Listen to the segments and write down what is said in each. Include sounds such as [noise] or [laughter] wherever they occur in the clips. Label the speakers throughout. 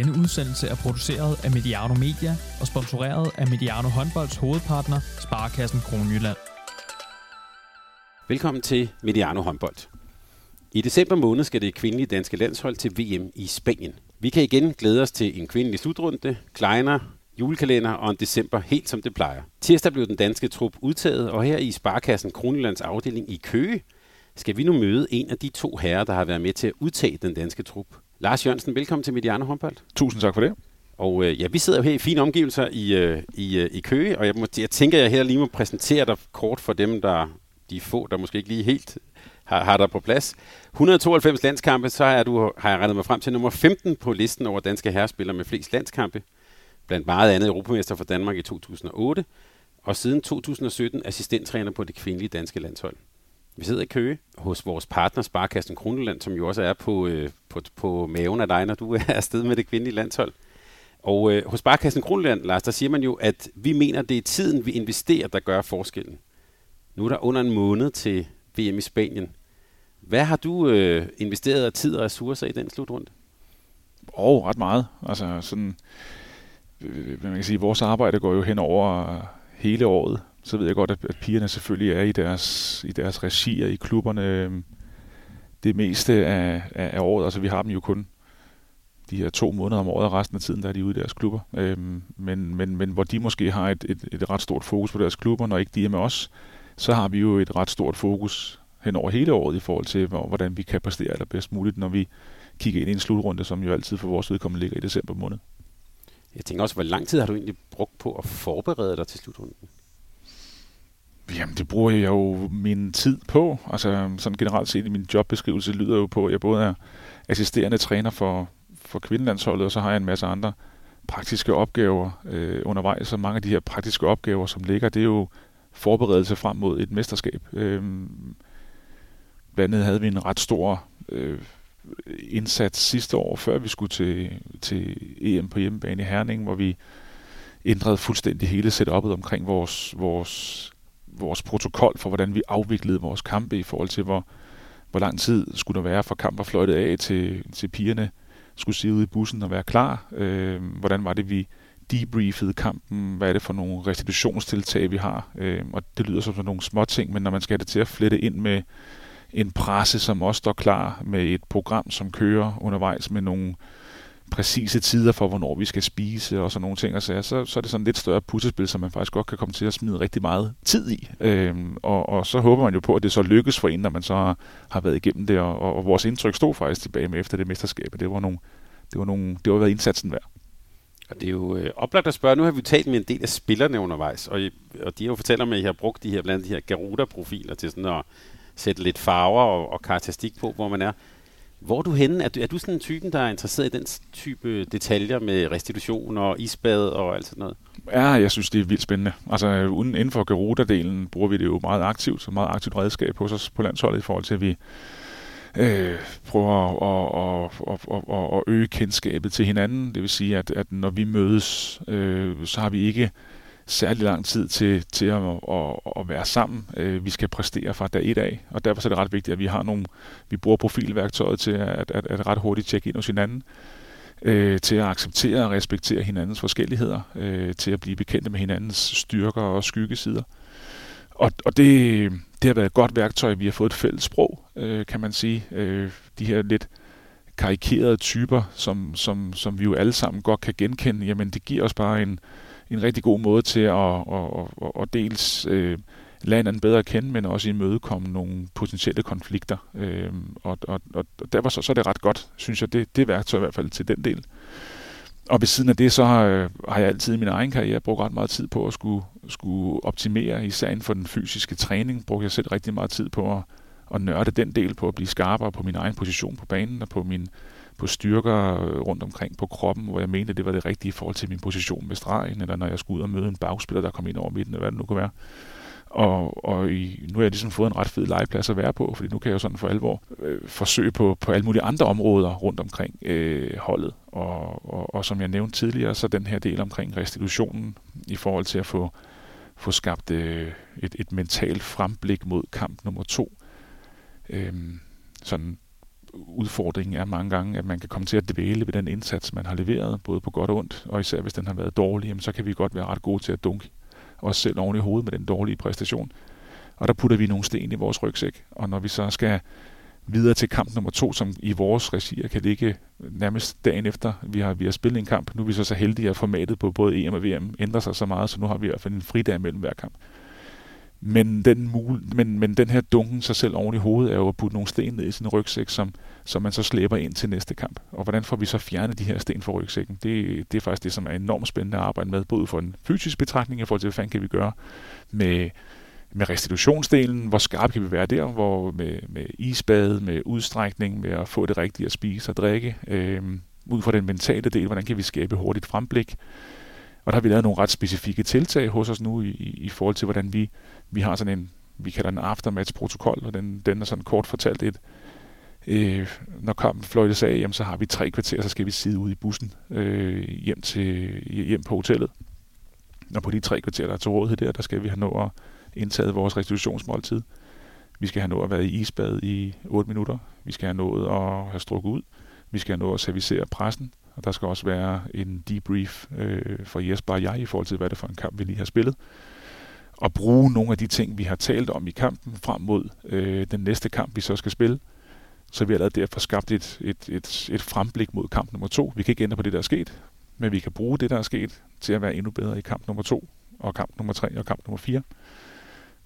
Speaker 1: Denne udsendelse er produceret af Mediano Media og sponsoreret af Mediano Håndbolds hovedpartner, Sparkassen Kronjylland.
Speaker 2: Velkommen til Mediano Håndbold. I december måned skal det kvindelige danske landshold til VM i Spanien. Vi kan igen glæde os til en kvindelig slutrunde, kleiner, julekalender og en december helt som det plejer. Tirsdag blev den danske trup udtaget, og her i Sparkassen Kronjyllands afdeling i Køge skal vi nu møde en af de to herrer, der har været med til at udtage den danske trup. Lars Jørgensen, velkommen til Mediano Håndbold.
Speaker 3: Tusind tak for det.
Speaker 2: Og øh, ja, vi sidder jo her i fine omgivelser i, øh, i, øh, i Køge, og jeg, må, jeg tænker, at jeg her lige må præsentere dig kort for dem, der de få, der måske ikke lige helt har, har dig på plads. 192 landskampe, så er du, har jeg regnet mig frem til nummer 15 på listen over danske herrespillere med flest landskampe. Blandt meget andet europamester for Danmark i 2008, og siden 2017 assistenttræner på det kvindelige danske landshold. Vi sidder i Køge hos vores partner Sparkassen Kroneland, som jo også er på, øh, på, på maven af dig, når du [laughs] er afsted med det kvindelige landshold. Og øh, hos Sparkassen Kroneland, Lars, der siger man jo, at vi mener, det er tiden, vi investerer, der gør forskellen. Nu er der under en måned til VM i Spanien. Hvad har du øh, investeret af tid og ressourcer i den slutrunde?
Speaker 3: Åh, oh, ret meget. Altså sådan, øh, man kan sige, vores arbejde går jo hen over hele året så ved jeg godt, at, at pigerne selvfølgelig er i deres, i deres regier i klubberne øhm, det meste af, af, af året. Altså vi har dem jo kun de her to måneder om året, og resten af tiden der er de ude i deres klubber. Øhm, men, men, men hvor de måske har et, et, et ret stort fokus på deres klubber, når ikke de er med os, så har vi jo et ret stort fokus hen over hele året i forhold til, hvordan vi kan præstere allerbedst muligt, når vi kigger ind i en slutrunde, som jo altid for vores vedkommende ligger i december måned.
Speaker 2: Jeg tænker også, hvor lang tid har du egentlig brugt på at forberede dig til slutrunden?
Speaker 3: Jamen, det bruger jeg jo min tid på. Altså, sådan generelt set i min jobbeskrivelse lyder jo på, at jeg både er assisterende træner for, for kvindelandsholdet, og så har jeg en masse andre praktiske opgaver øh, undervejs. Så mange af de her praktiske opgaver, som ligger, det er jo forberedelse frem mod et mesterskab. Øh, blandt andet havde vi en ret stor øh, indsats sidste år, før vi skulle til, til EM på hjemmebane i Herning, hvor vi ændrede fuldstændig hele setup'et omkring vores, vores vores protokol for, hvordan vi afviklede vores kampe i forhold til, hvor, hvor lang tid skulle der være fra kamp og fløjtet af til, til pigerne skulle sidde ude i bussen og være klar. Øh, hvordan var det, vi debriefede kampen? Hvad er det for nogle restitutionstiltag, vi har? Øh, og det lyder som sådan nogle små ting, men når man skal have det til at flette ind med en presse, som også står klar med et program, som kører undervejs med nogle præcise tider for, hvornår vi skal spise og sådan nogle ting. Og så, så, så er det sådan et lidt større puslespil, som man faktisk godt kan komme til at smide rigtig meget tid i. Øhm, og, og så håber man jo på, at det så lykkes for en, når man så har, har været igennem det. Og, og, og vores indtryk stod faktisk tilbage med efter det mesterskab. Det var, nogle, det var, nogle, det var været indsatsen værd.
Speaker 2: Og det er jo øh, oplagt at spørge. Nu har vi talt med en del af spillerne undervejs, og, og de har jo fortalt om, at I har brugt de her, blandt de her Garuda-profiler til sådan at sætte lidt farver og, og karakteristik på, hvor man er. Hvor er du henne? Er du, er du sådan en typen, der er interesseret i den type detaljer med restitution og isbad og alt sådan noget?
Speaker 3: Ja, jeg synes, det er vildt spændende. Altså uden, inden for Garuda-delen bruger vi det jo meget aktivt, så meget aktivt redskab hos os på landsholdet i forhold til, at vi øh, prøver at, at, at, at, at øge kendskabet til hinanden. Det vil sige, at, at når vi mødes, øh, så har vi ikke særlig lang tid til, til at, at, at være sammen. Øh, vi skal præstere fra dag et af, og derfor er det ret vigtigt, at vi har nogle, vi bruger profilværktøjet til at, at, at ret hurtigt tjekke ind hos hinanden, øh, til at acceptere og respektere hinandens forskelligheder, øh, til at blive bekendte med hinandens styrker og skyggesider. Og, og det, det har været et godt værktøj. Vi har fået et fælles sprog, øh, kan man sige. Øh, de her lidt karikerede typer, som, som, som vi jo alle sammen godt kan genkende, jamen det giver os bare en, en rigtig god måde til at, at, at, at dels øh, lade hinanden bedre at kende, men også imødekomme nogle potentielle konflikter. Øh, og, og, og derfor så, så er det ret godt, synes jeg, det, det værktøj i hvert fald til den del. Og ved siden af det, så har, øh, har jeg altid i min egen karriere brugt ret meget tid på at skulle, skulle optimere, især inden for den fysiske træning, brugte jeg selv rigtig meget tid på at, at nørde den del, på at blive skarpere på min egen position på banen og på min på styrker øh, rundt omkring på kroppen, hvor jeg mente, det var det rigtige i forhold til min position med stregen, eller når jeg skulle ud og møde en bagspiller, der kom ind over midten, eller hvad det nu kunne være. Og, og i, nu har jeg ligesom fået en ret fed legeplads at være på, fordi nu kan jeg jo sådan for alvor øh, forsøge på, på alle mulige andre områder rundt omkring øh, holdet. Og, og, og som jeg nævnte tidligere, så den her del omkring restitutionen i forhold til at få, få skabt øh, et, et mentalt fremblik mod kamp nummer to. Øh, sådan udfordringen er mange gange, at man kan komme til at dvæle ved den indsats, man har leveret, både på godt og ondt, og især hvis den har været dårlig, jamen, så kan vi godt være ret gode til at dunke os selv oven i hovedet med den dårlige præstation. Og der putter vi nogle sten i vores rygsæk, og når vi så skal videre til kamp nummer to, som i vores regi kan ligge nærmest dagen efter, vi har, vi har spillet en kamp. Nu er vi så så heldige, at formatet på både EM og VM ændrer sig så meget, så nu har vi i hvert fald en fridag mellem hver kamp. Men den, mul, men, men den her dunken sig selv oven i hovedet er jo at putte nogle sten ned i sin rygsæk, som, som man så slæber ind til næste kamp. Og hvordan får vi så fjernet de her sten fra rygsækken? Det, det er faktisk det, som er enormt spændende at arbejde med, både for en fysisk betragtning i forhold til, hvad fanden kan vi gøre med, med restitutionsdelen, hvor skarp kan vi være der, hvor med, med isbad, med udstrækning, med at få det rigtige at spise og drikke, øh, ud fra den mentale del, hvordan kan vi skabe hurtigt fremblik. Og der har vi lavet nogle ret specifikke tiltag hos os nu i, i, i forhold til, hvordan vi vi har sådan en, vi kalder en aftermatch-protokol, og den, den er sådan kort fortalt et, øh, når kampen fløjtes af, jamen, så har vi tre kvarter, så skal vi sidde ude i bussen øh, hjem, til, hjem på hotellet. Og på de tre kvarter, der er til rådighed der, der skal vi have nået at indtage vores restitutionsmåltid. Vi skal have nået at være i isbad i 8 minutter. Vi skal have nået at have strukket ud. Vi skal have nået at servicere pressen. Og der skal også være en debrief øh, for Jesper og jeg i forhold til, hvad det er for en kamp, vi lige har spillet at bruge nogle af de ting, vi har talt om i kampen, frem mod øh, den næste kamp, vi så skal spille. Så vi har allerede derfor skabt et, et, et, et fremblik mod kamp nummer to. Vi kan ikke ændre på det, der er sket, men vi kan bruge det, der er sket, til at være endnu bedre i kamp nummer to, og kamp nummer tre og kamp nummer fire.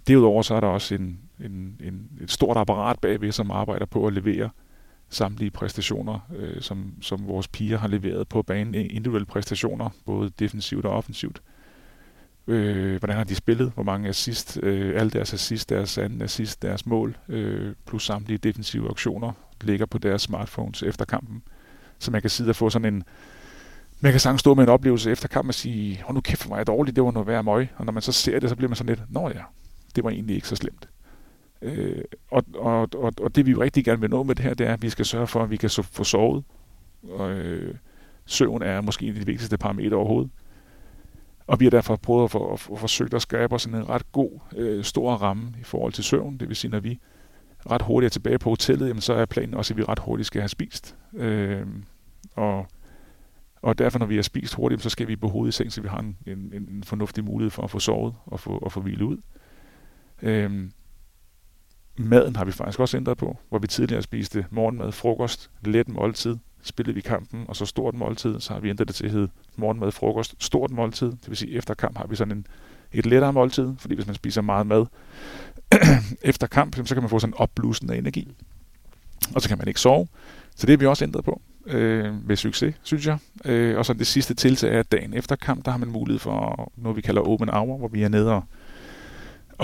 Speaker 3: Derudover så er der også en, en, en, et stort apparat bagved, som arbejder på at levere samtlige præstationer, øh, som, som vores piger har leveret på banen. Individuelle præstationer, både defensivt og offensivt. Øh, Øh, hvordan har de spillet? Hvor mange assist? Øh, alle deres assist, deres anden assist, deres mål, øh, plus samtlige defensive aktioner ligger på deres smartphones efter kampen. Så man kan sidde og få sådan en... Man kan sagtens stå med en oplevelse efter kampen og sige, åh, nu kæft for mig er dårligt, det var noget værd møg. Og når man så ser det, så bliver man sådan lidt, nå ja, det var egentlig ikke så slemt. Øh, og, og, og, og det vi jo rigtig gerne vil nå med det her, det er, at vi skal sørge for, at vi kan få sovet. Og, øh, søvn er måske det vigtigste parameter overhovedet. Og vi har derfor prøvet at, for, at, at forsøge at skabe sådan en ret god, øh, stor ramme i forhold til søvn. Det vil sige, når vi ret hurtigt er tilbage på hotellet, jamen, så er planen også, at vi ret hurtigt skal have spist. Øh, og, og derfor, når vi har spist hurtigt, så skal vi på hovedet i seng, så vi har en, en, en fornuftig mulighed for at få sovet og få, og få hvilet ud. Øh, maden har vi faktisk også ændret på, hvor vi tidligere spiste morgenmad, frokost, let måltid, spillede vi kampen, og så stort måltid, så har vi ændret det til at hedde morgenmad, frokost, stort måltid. Det vil sige, efter kamp har vi sådan en, et lettere måltid, fordi hvis man spiser meget mad [clears throat] efter kamp, så kan man få sådan en opblussen af energi. Og så kan man ikke sove. Så det har vi også ændret på øh, med succes, synes jeg. Øh, og så det sidste tiltag er, at dagen efter kamp, der har man mulighed for noget, vi kalder open hour, hvor vi er nede og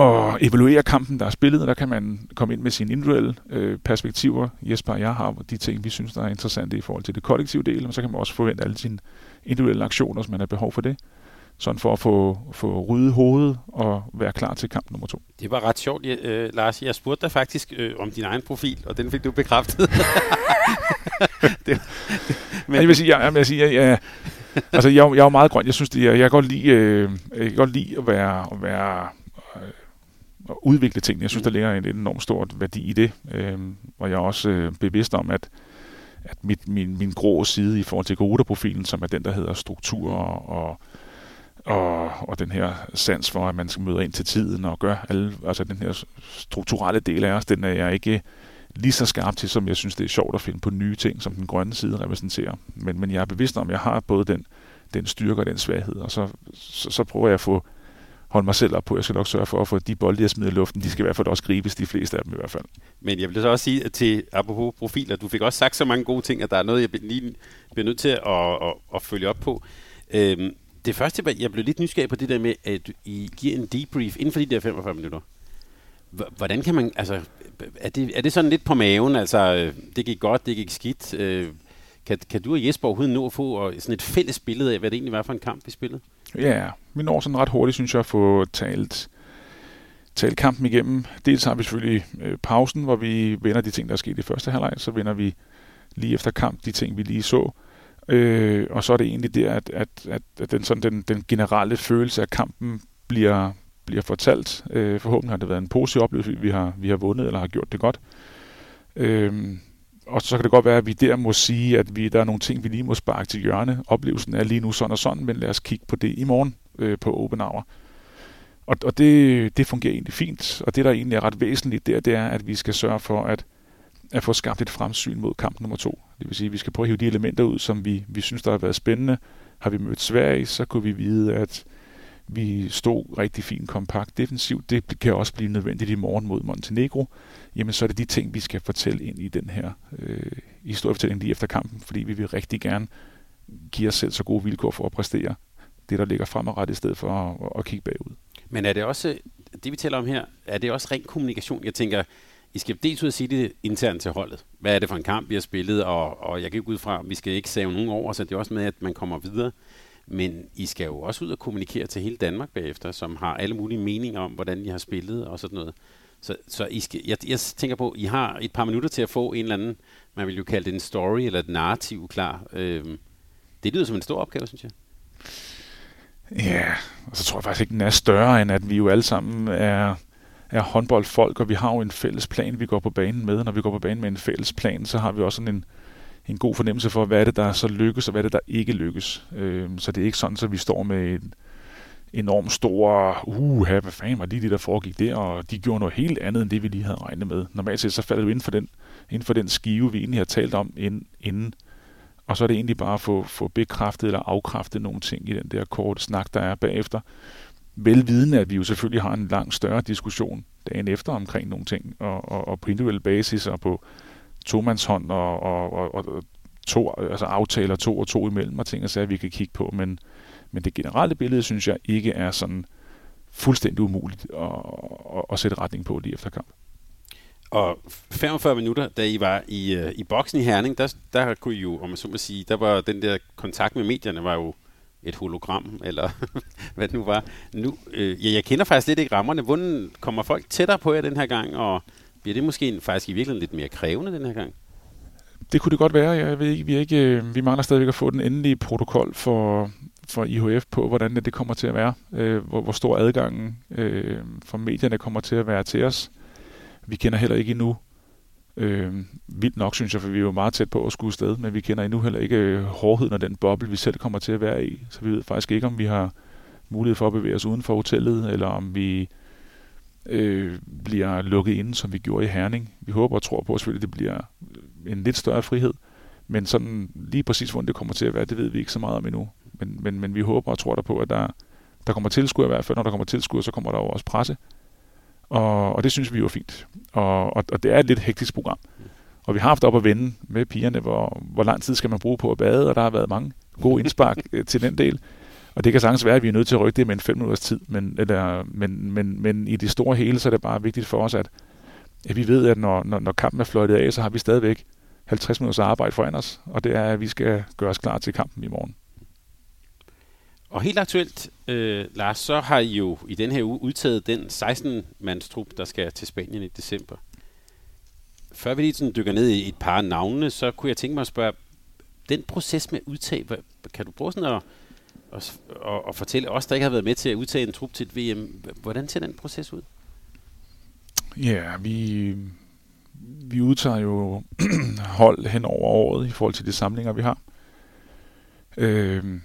Speaker 3: og evaluere kampen, der er spillet, og der kan man komme ind med sine individuelle øh, perspektiver. Jesper og jeg har de ting, vi synes, der er interessante i forhold til det kollektive del, og så kan man også forvente alle sine individuelle aktioner, hvis man har behov for det. Sådan for at få, få ryddet hovedet og være klar til kamp nummer to.
Speaker 2: Det var ret sjovt, jeg, øh, Lars. Jeg spurgte dig faktisk øh, om din egen profil, og den fik du bekræftet. [laughs]
Speaker 3: det, men... Jeg vil sige, jeg, jeg, vil sige, jeg, jeg, altså, jeg, jeg er jo meget grøn. Jeg synes, det, jeg, jeg, kan godt lide, øh, jeg kan godt lide at være, at være at udvikle ting. Jeg synes, der ligger en enormt stort værdi i det. Øh, og jeg er også øh, bevidst om, at, at mit, min, min grå side i forhold til Garuda-profilen, som er den, der hedder struktur og, og, og den her sans for, at man skal møde ind til tiden og gøre alle, altså den her strukturelle del af os, den er jeg ikke lige så skarp til, som jeg synes, det er sjovt at finde på nye ting, som den grønne side repræsenterer. Men, men jeg er bevidst om, at jeg har både den, den styrke og den svaghed, og så, så, så prøver jeg at få holde mig selv op på. Jeg skal nok sørge for at få de bolde, jeg smider i luften, de skal i hvert fald også gribes, de fleste af dem i hvert fald.
Speaker 2: Men jeg vil så også sige til, apropos profiler, du fik også sagt så mange gode ting, at der er noget, jeg lige bliver nødt til at, at, at, at følge op på. Øhm, det første, jeg blev lidt nysgerrig på det der med, at I giver en debrief inden for de der 45 minutter. Hvordan kan man, altså, er det, er det sådan lidt på maven, altså, øh, det gik godt, det gik skidt, øh, kan, kan du og Jesper overhovedet nå at få øh, sådan et fælles billede af, hvad det egentlig var for en kamp, vi spillede?
Speaker 3: Ja, vi når sådan ret hurtigt, synes jeg, at få talt, talt kampen igennem. Dels har vi selvfølgelig øh, pausen, hvor vi vender de ting, der er sket i første halvleg. Så vender vi lige efter kamp de ting, vi lige så. Øh, og så er det egentlig der, at, at, at, at den, sådan, den, den generelle følelse af kampen bliver, bliver fortalt. Øh, forhåbentlig har det været en positiv oplevelse, vi har, vi har vundet eller har gjort det godt. Øh, og så kan det godt være, at vi der må sige, at vi, der er nogle ting, vi lige må sparke til hjørne. Oplevelsen er lige nu sådan og sådan, men lad os kigge på det i morgen øh, på Open Hour. Og, og det, det fungerer egentlig fint, og det, der egentlig er ret væsentligt der, det er, at vi skal sørge for at, at få skabt et fremsyn mod kamp nummer to. Det vil sige, at vi skal prøve at hive de elementer ud, som vi, vi synes, der har været spændende. Har vi mødt Sverige, så kunne vi vide, at vi stod rigtig fint kompakt defensivt. Det kan også blive nødvendigt i morgen mod Montenegro. Jamen, så er det de ting, vi skal fortælle ind i den her øh, historiefortælling lige efter kampen, fordi vi vil rigtig gerne give os selv så gode vilkår for at præstere det, der ligger fremadrettet, i stedet for at, at kigge bagud.
Speaker 2: Men er det også, det vi taler om her, er det også ren kommunikation? Jeg tænker, I skal dels ud og sige det internt til holdet. Hvad er det for en kamp, vi har spillet? Og, og jeg kan ikke ud fra, vi skal ikke save nogen over, så det er også med, at man kommer videre. Men I skal jo også ud og kommunikere til hele Danmark bagefter, som har alle mulige meninger om, hvordan I har spillet og sådan noget. Så, så I skal, jeg, jeg tænker på, I har et par minutter til at få en eller anden, man vil jo kalde det en story eller et narrativ klar. Øhm, det lyder som en stor opgave, synes jeg.
Speaker 3: Ja, og så tror jeg faktisk ikke, den er større, end at vi jo alle sammen er, er håndboldfolk, og vi har jo en fælles plan, vi går på banen med. Når vi går på banen med en fælles plan, så har vi også sådan en, en god fornemmelse for, hvad er det, der så lykkes, og hvad er det, der ikke lykkes. Øh, så det er ikke sådan, at vi står med en enormt stor, uh, hvad fanden var lige det, der foregik der, og de gjorde noget helt andet, end det, vi lige havde regnet med. Normalt set, så falder du inden for den, inden for den skive, vi egentlig har talt om inden, inden og så er det egentlig bare at få, få bekræftet eller afkræftet nogle ting i den der korte snak, der er bagefter. Velvidende, at vi jo selvfølgelig har en langt større diskussion dagen efter omkring nogle ting, og, og, og på individuel basis og på tomandshånd og, og, og, og to, altså aftaler to og to imellem og ting og sager, vi kan kigge på. Men, men det generelle billede, synes jeg ikke er sådan fuldstændig umuligt at, at, at sætte retning på lige efter kamp.
Speaker 2: Og 45 minutter, da I var i, øh, i boksen i Herning, der, der kunne I jo, om man så må sige, der var den der kontakt med medierne, var jo et hologram, eller [laughs] hvad det nu var. Nu, øh, ja, jeg kender faktisk lidt ikke rammerne. Hvordan kommer folk tættere på jer den her gang, og bliver det måske faktisk i virkeligheden lidt mere krævende den her gang?
Speaker 3: Det kunne det godt være. Jeg ved ikke, vi, er ikke, øh, vi mangler stadigvæk at få den endelige protokol for, for IHF på, hvordan det kommer til at være. Øh, hvor, hvor stor adgangen øh, for medierne kommer til at være til os. Vi kender heller ikke endnu, øh, vildt nok synes jeg, for vi er jo meget tæt på at skulle sted, men vi kender endnu heller ikke øh, hårdheden af den boble, vi selv kommer til at være i. Så vi ved faktisk ikke, om vi har mulighed for at bevæge os uden for hotellet, eller om vi øh, bliver lukket inde, som vi gjorde i Herning. Vi håber og tror på, at det bliver en lidt større frihed, men sådan lige præcis, hvordan det kommer til at være, det ved vi ikke så meget om endnu. Men, men, men vi håber og tror der på, at der, der kommer tilskuer i hvert fald. Når der kommer tilskuer, så kommer der jo også presse. Og, og det synes vi jo er fint. Og, og, og det er et lidt hektisk program. Og vi har haft op at vende med pigerne, hvor, hvor lang tid skal man bruge på at bade, og der har været mange gode indspark øh, til den del. Og det kan sagtens være, at vi er nødt til at rykke det med en fem minutters tid, men, eller, men, men, men i det store hele, så er det bare vigtigt for os, at, at vi ved, at når, når, når kampen er fløjtet af, så har vi stadigvæk 50 minutters arbejde foran os, og det er, at vi skal gøre os klar til kampen i morgen.
Speaker 2: Og helt aktuelt, øh, Lars, så har I jo i den her uge udtaget den 16-mandstrup, der skal til Spanien i december. Før vi lige sådan dykker ned i et par navne, så kunne jeg tænke mig at spørge, den proces med udtag, kan du prøve sådan at, og, og, og fortælle os, der ikke har været med til at udtage en trup til et VM, hvordan ser den proces ud?
Speaker 3: Ja, vi, vi udtager jo [clears throat] hold hen over året i forhold til de samlinger, vi har. Øh,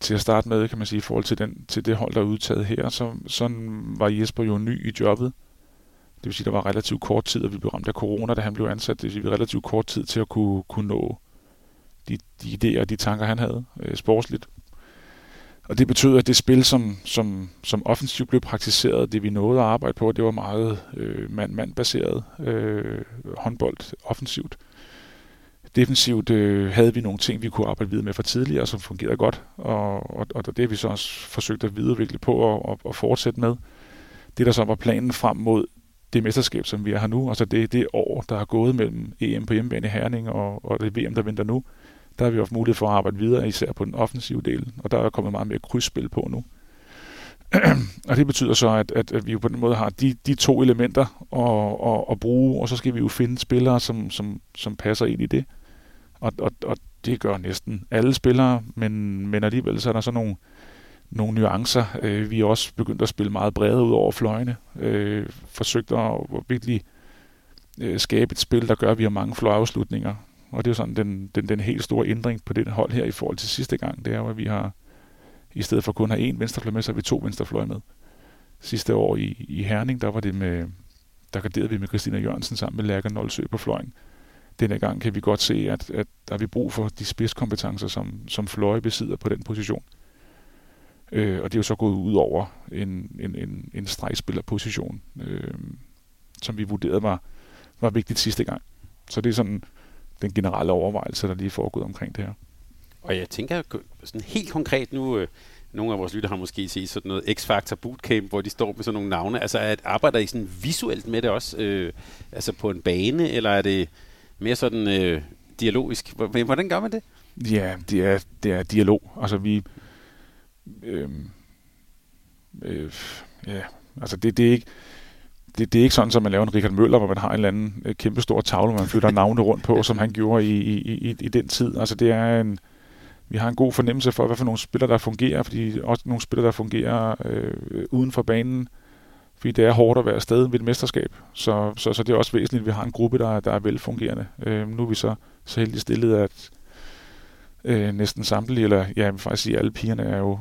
Speaker 3: til at starte med, kan man sige, i forhold til, den, til det hold, der er udtaget her, så sådan var Jesper jo ny i jobbet. Det vil sige, der var relativt kort tid, at vi blev ramt af corona, da han blev ansat. Det vil sige, vi relativt kort tid til at kunne, kunne nå de, de idéer og de tanker, han havde øh, sportsligt. Og det betød, at det spil, som, som, som offensivt blev praktiseret, det vi nåede at arbejde på, det var meget øh, mand-mand-baseret øh, håndbold offensivt. Defensivt øh, havde vi nogle ting, vi kunne arbejde videre med fra tidligere, som fungerede godt, og, og, og det har vi så også forsøgt at videreudvikle på og, og, og fortsætte med. Det, der så var planen frem mod det mesterskab, som vi har nu, altså det, det år, der er gået mellem EM på hjemmebane i Herning og, og det VM, der venter nu, der har vi haft mulighed for at arbejde videre, især på den offensive del, og der er kommet meget mere krydsspil på nu. [clears throat] og det betyder så, at, at, at vi jo på den måde har de, de to elementer at, at, at bruge, og så skal vi jo finde spillere, som, som, som passer ind i det og, og, og det gør næsten alle spillere, men, men alligevel så er der så nogle, nogle nuancer. Øh, vi er også begyndt at spille meget bredere ud over fløjene. Øh, forsøgt at, at virkelig øh, skabe et spil, der gør, at vi har mange fløjafslutninger. Og det er jo sådan den, den, den helt store ændring på det hold her i forhold til sidste gang. Det er jo, at vi har, i stedet for kun at have én venstrefløj med, så har vi to venstrefløj med. Sidste år i, i Herning, der var det med, der garderede vi med Christina Jørgensen sammen med Lærker Nolsø på fløjen. Denne gang kan vi godt se, at, at der er vi brug for de spidskompetencer, som, som Fløje besidder på den position. Øh, og det er jo så gået ud over en, en, en, en stregspillerposition, øh, som vi vurderede var, var vigtigt sidste gang. Så det er sådan den generelle overvejelse, der lige foregået omkring det her.
Speaker 2: Og jeg tænker sådan helt konkret nu, øh, nogle af vores lytter har måske set sådan noget X-Factor Bootcamp, hvor de står med sådan nogle navne. Altså at arbejder I sådan visuelt med det også? Øh, altså på en bane, eller er det mere sådan øh, dialogisk? Hvordan gør man det?
Speaker 3: Ja, det er, det er dialog. Altså vi... Øh, øh, ja, altså det, det er ikke det, det er ikke sådan, at man laver en Richard Møller, hvor man har en eller anden øh, kæmpe stor tavle, man flytter [laughs] navne rundt på, som han gjorde i, i, i, i den tid. Altså det er en, vi har en god fornemmelse for, hvad for nogle spillere, der fungerer, fordi også nogle spillere, der fungerer øh, uden for banen, fordi det er hårdt at være afsted ved et mesterskab. Så, så, så det er også væsentligt, at vi har en gruppe, der, der er velfungerende. Øh, nu er vi så, så heldig stillet, at øh, næsten samtlige, eller ja, jeg vil faktisk sige, alle pigerne er jo,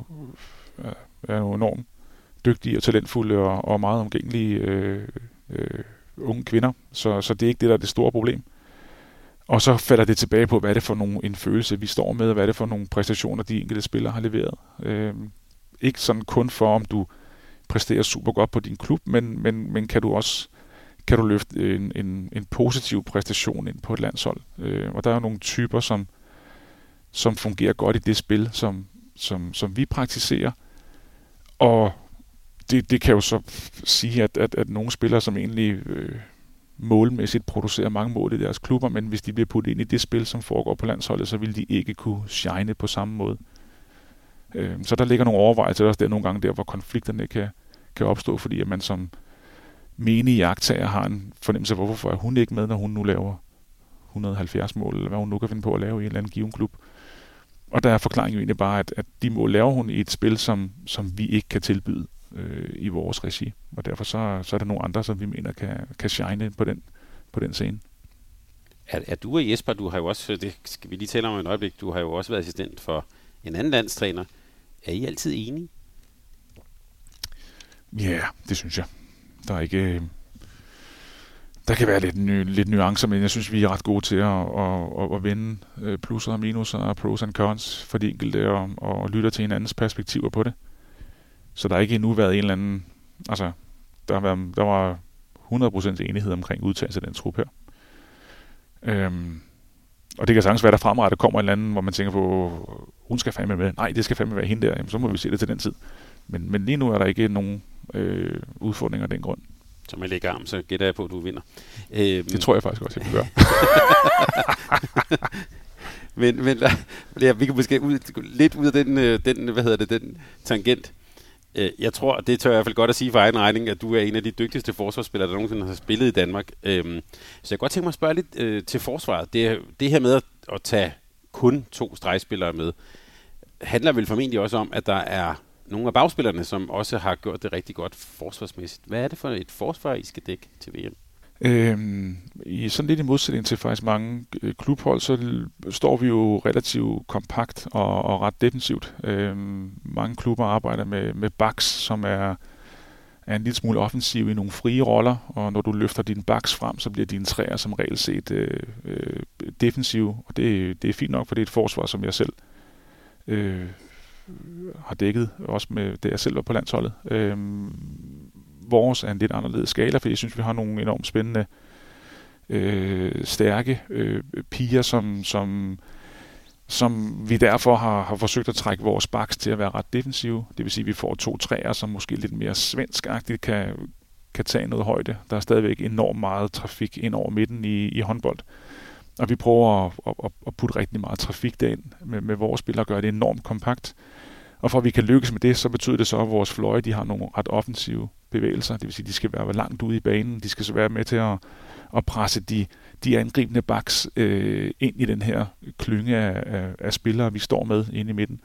Speaker 3: er jo enormt dygtige og talentfulde og, og meget omgængelige øh, øh, unge kvinder. Så, så det er ikke det, der er det store problem. Og så falder det tilbage på, hvad er det for nogle, en følelse, vi står med, og hvad er det for nogle præstationer, de enkelte spillere har leveret. Øh, ikke sådan kun for, om du præsterer super godt på din klub, men, men, men kan du også kan du løfte en, en, en positiv præstation ind på et landshold. Øh, og der er nogle typer, som, som fungerer godt i det spil, som, som, som vi praktiserer. Og det, det kan jo så sige, at, at, at nogle spillere, som egentlig øh, målmæssigt producerer mange mål i deres klubber, men hvis de bliver puttet ind i det spil, som foregår på landsholdet, så vil de ikke kunne shine på samme måde. Øh, så der ligger nogle overvejelser også der nogle gange der, hvor konflikterne kan, kan opstå, fordi at man som menig jagttager har en fornemmelse af, hvorfor er hun ikke med, når hun nu laver 170 mål, eller hvad hun nu kan finde på at lave i en eller anden given klub. Og der er forklaringen jo egentlig bare, at, at de mål laver hun i et spil, som, som vi ikke kan tilbyde øh, i vores regi. Og derfor så, så er der nogle andre, som vi mener kan, kan shine på den, på den scene.
Speaker 2: Er, er du og Jesper, du har jo også, det skal vi lige tale om et øjeblik, du har jo også været assistent for en anden landstræner. Er I altid enige?
Speaker 3: Ja, yeah, det synes jeg. Der er ikke... Øh, der kan være lidt, ny, lidt nuancer, men jeg synes, vi er ret gode til at, at, at, at vende øh, plusser og minusser og pros and cons for de enkelte og, og lytter til hinandens perspektiver på det. Så der har ikke endnu været en eller anden... Altså, der, har været, der var 100% enighed omkring udtagelse af den trup her. Øhm, og det kan sagtens være, der fremrettet kommer en eller anden, hvor man tænker på, hun skal fandme med. Nej, det skal fandme være hende der. Jamen, så må vi se det til den tid. Men, men lige nu er der ikke nogen øh, udfordringer af den grund.
Speaker 2: Så man lægger arm, så gætter jeg på, at du vinder.
Speaker 3: Øhm. Det tror jeg faktisk også, jeg kan gøre. [laughs]
Speaker 2: men men ja, vi kan måske ud, lidt ud af den, øh, den, hvad hedder det, den tangent. Øh, jeg tror, det tør jeg i hvert fald godt at sige for egen regning, at du er en af de dygtigste forsvarsspillere, der nogensinde har spillet i Danmark. Øhm, så jeg kan godt tænke mig at spørge lidt øh, til forsvaret. Det, det her med at tage kun to stregspillere med, handler vel formentlig også om, at der er nogle af bagspillerne, som også har gjort det rigtig godt forsvarsmæssigt. Hvad er det for et forsvar, I skal dække til VM?
Speaker 3: Øhm, I sådan lidt i modsætning til faktisk mange øh, klubhold, så står vi jo relativt kompakt og, og ret defensivt. Øhm, mange klubber arbejder med, med backs, som er, er en lille smule offensiv i nogle frie roller, og når du løfter din backs frem, så bliver dine træer som regel set øh, øh, defensive, og det, det er fint nok, for det er et forsvar, som jeg selv øh, har dækket, også med det jeg selv var på landsholdet. Øhm, vores er en lidt anderledes skala, for jeg synes, vi har nogle enormt spændende, øh, stærke øh, piger, som, som, som vi derfor har, har forsøgt at trække vores baks til at være ret defensive. Det vil sige, at vi får to træer, som måske lidt mere svenskagtigt kan, kan tage noget højde. Der er stadigvæk enormt meget trafik ind over midten i, i håndbold. Og vi prøver at, at, at putte rigtig meget trafik derind med, med vores spillere og gøre det enormt kompakt. Og for at vi kan lykkes med det, så betyder det så, at vores fløje de har nogle ret offensive bevægelser. Det vil sige, at de skal være langt ude i banen. De skal så være med til at, at presse de, de angribende baks øh, ind i den her klynge af, af, af spillere, vi står med inde i midten.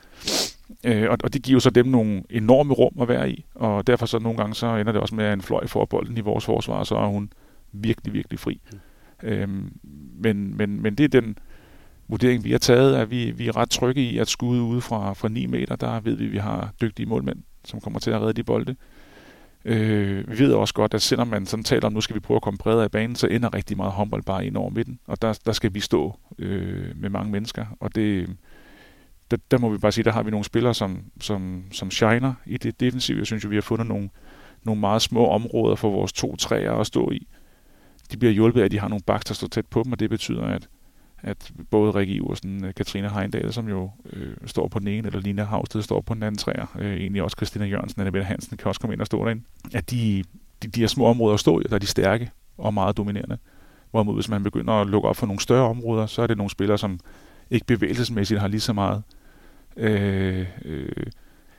Speaker 3: Øh, og, og det giver så dem nogle enorme rum at være i, og derfor så nogle gange så ender det også med, at en fløj får bolden i vores forsvar, så er hun virkelig, virkelig fri. Mm. Øhm, men, men, men det er den vurdering, vi har taget, at vi, vi er ret trygge i at skud ude fra, fra 9 meter, der ved vi, at vi har dygtige målmænd, som kommer til at redde de bolde. Øh, vi ved også godt, at selvom man sådan taler om, nu skal vi prøve at komme bredere i banen, så ender rigtig meget håndbold bare ind over midten, og der, der skal vi stå øh, med mange mennesker, og det, der, der må vi bare sige, der har vi nogle spillere, som, som, som shiner i det defensive. Jeg synes jo, vi har fundet nogle, nogle meget små områder for vores to træer at stå i. De bliver hjulpet af, at de har nogle baks, der står tæt på dem, og det betyder, at, at både Rikke Iversen, øh, Katrine Heindal, som jo øh, står på den ene, eller Lina Havsted står på den anden træer, øh, egentlig også Christina Jørgensen, Annabelle Hansen kan også komme ind og stå derinde, at de, de, de her små områder at stå i, der er de stærke og meget dominerende. Hvorimod hvis man begynder at lukke op for nogle større områder, så er det nogle spillere, som ikke bevægelsesmæssigt har lige så meget øh, øh,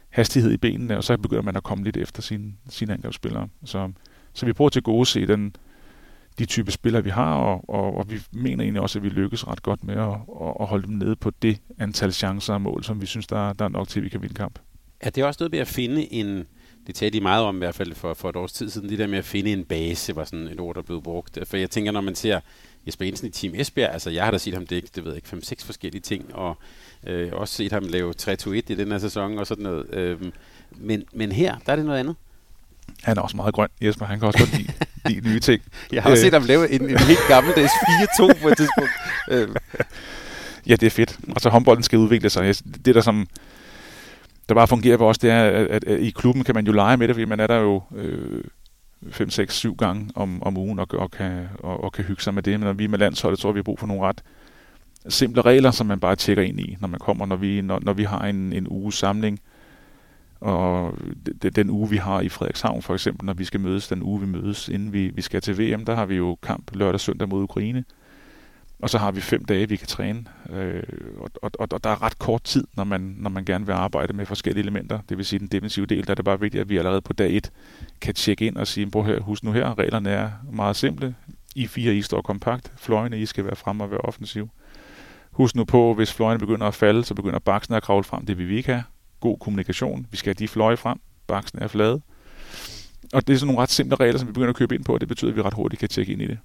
Speaker 3: hastighed i benene, og så begynder man at komme lidt efter sine, sine angrebsspillere. Så, så vi prøver til gode at se den, de type spillere, vi har, og, og, og vi mener egentlig også, at vi lykkes ret godt med at, at holde dem nede på det antal chancer og mål, som vi synes, der, der er nok til, at vi kan vinde kamp.
Speaker 2: Er det også noget med at finde en, det talte de meget om i hvert fald for, for et års tid siden, det der med at finde en base, var sådan et ord, der blev brugt. For jeg tænker, når man ser Jesper Jensen i Team Esbjerg, altså jeg har da set ham dække, det ved jeg ikke, 5-6 forskellige ting, og øh, også set ham lave 3-2-1 i den her sæson og sådan noget. Øh, men, men her, der er det noget andet.
Speaker 3: Han er også meget grøn, Jesper. Han kan også godt lide, [laughs] lide nye ting.
Speaker 2: Jeg har også set ham lave en, en helt gammeldags 4-2 på et tidspunkt. Øh.
Speaker 3: Ja, det er fedt. Altså håndbolden skal udvikle sig. Det der som der bare fungerer for os, det er, at, at, at i klubben kan man jo lege med det, fordi man er der jo øh, 5, 6, 7 gange om, om ugen og, og, kan, og, og kan hygge sig med det. Men når vi er med landsholdet, tror vi har brug for nogle ret simple regler, som man bare tjekker ind i, når man kommer, når vi, når, når vi har en, en uges samling. Og den, den uge, vi har i Frederikshavn for eksempel, når vi skal mødes, den uge, vi mødes, inden vi, vi skal til VM, der har vi jo kamp lørdag og søndag mod Ukraine. Og så har vi fem dage, vi kan træne. Øh, og, og, og der er ret kort tid, når man, når man gerne vil arbejde med forskellige elementer. Det vil sige, den defensive del, der er det bare vigtigt, at vi allerede på dag et kan tjekke ind og sige, prøv her, husk nu her, reglerne er meget simple. I fire, I står kompakt. Fløjene, I skal være frem og være offensiv. Husk nu på, hvis fløjene begynder at falde, så begynder baksen at kravle frem. Det vil vi ikke have. God kommunikation. Vi skal have de fløje frem. Baksen er flade. Og det er sådan nogle ret simple regler, som vi begynder at købe ind på, og det betyder, at vi ret hurtigt kan tjekke ind i det.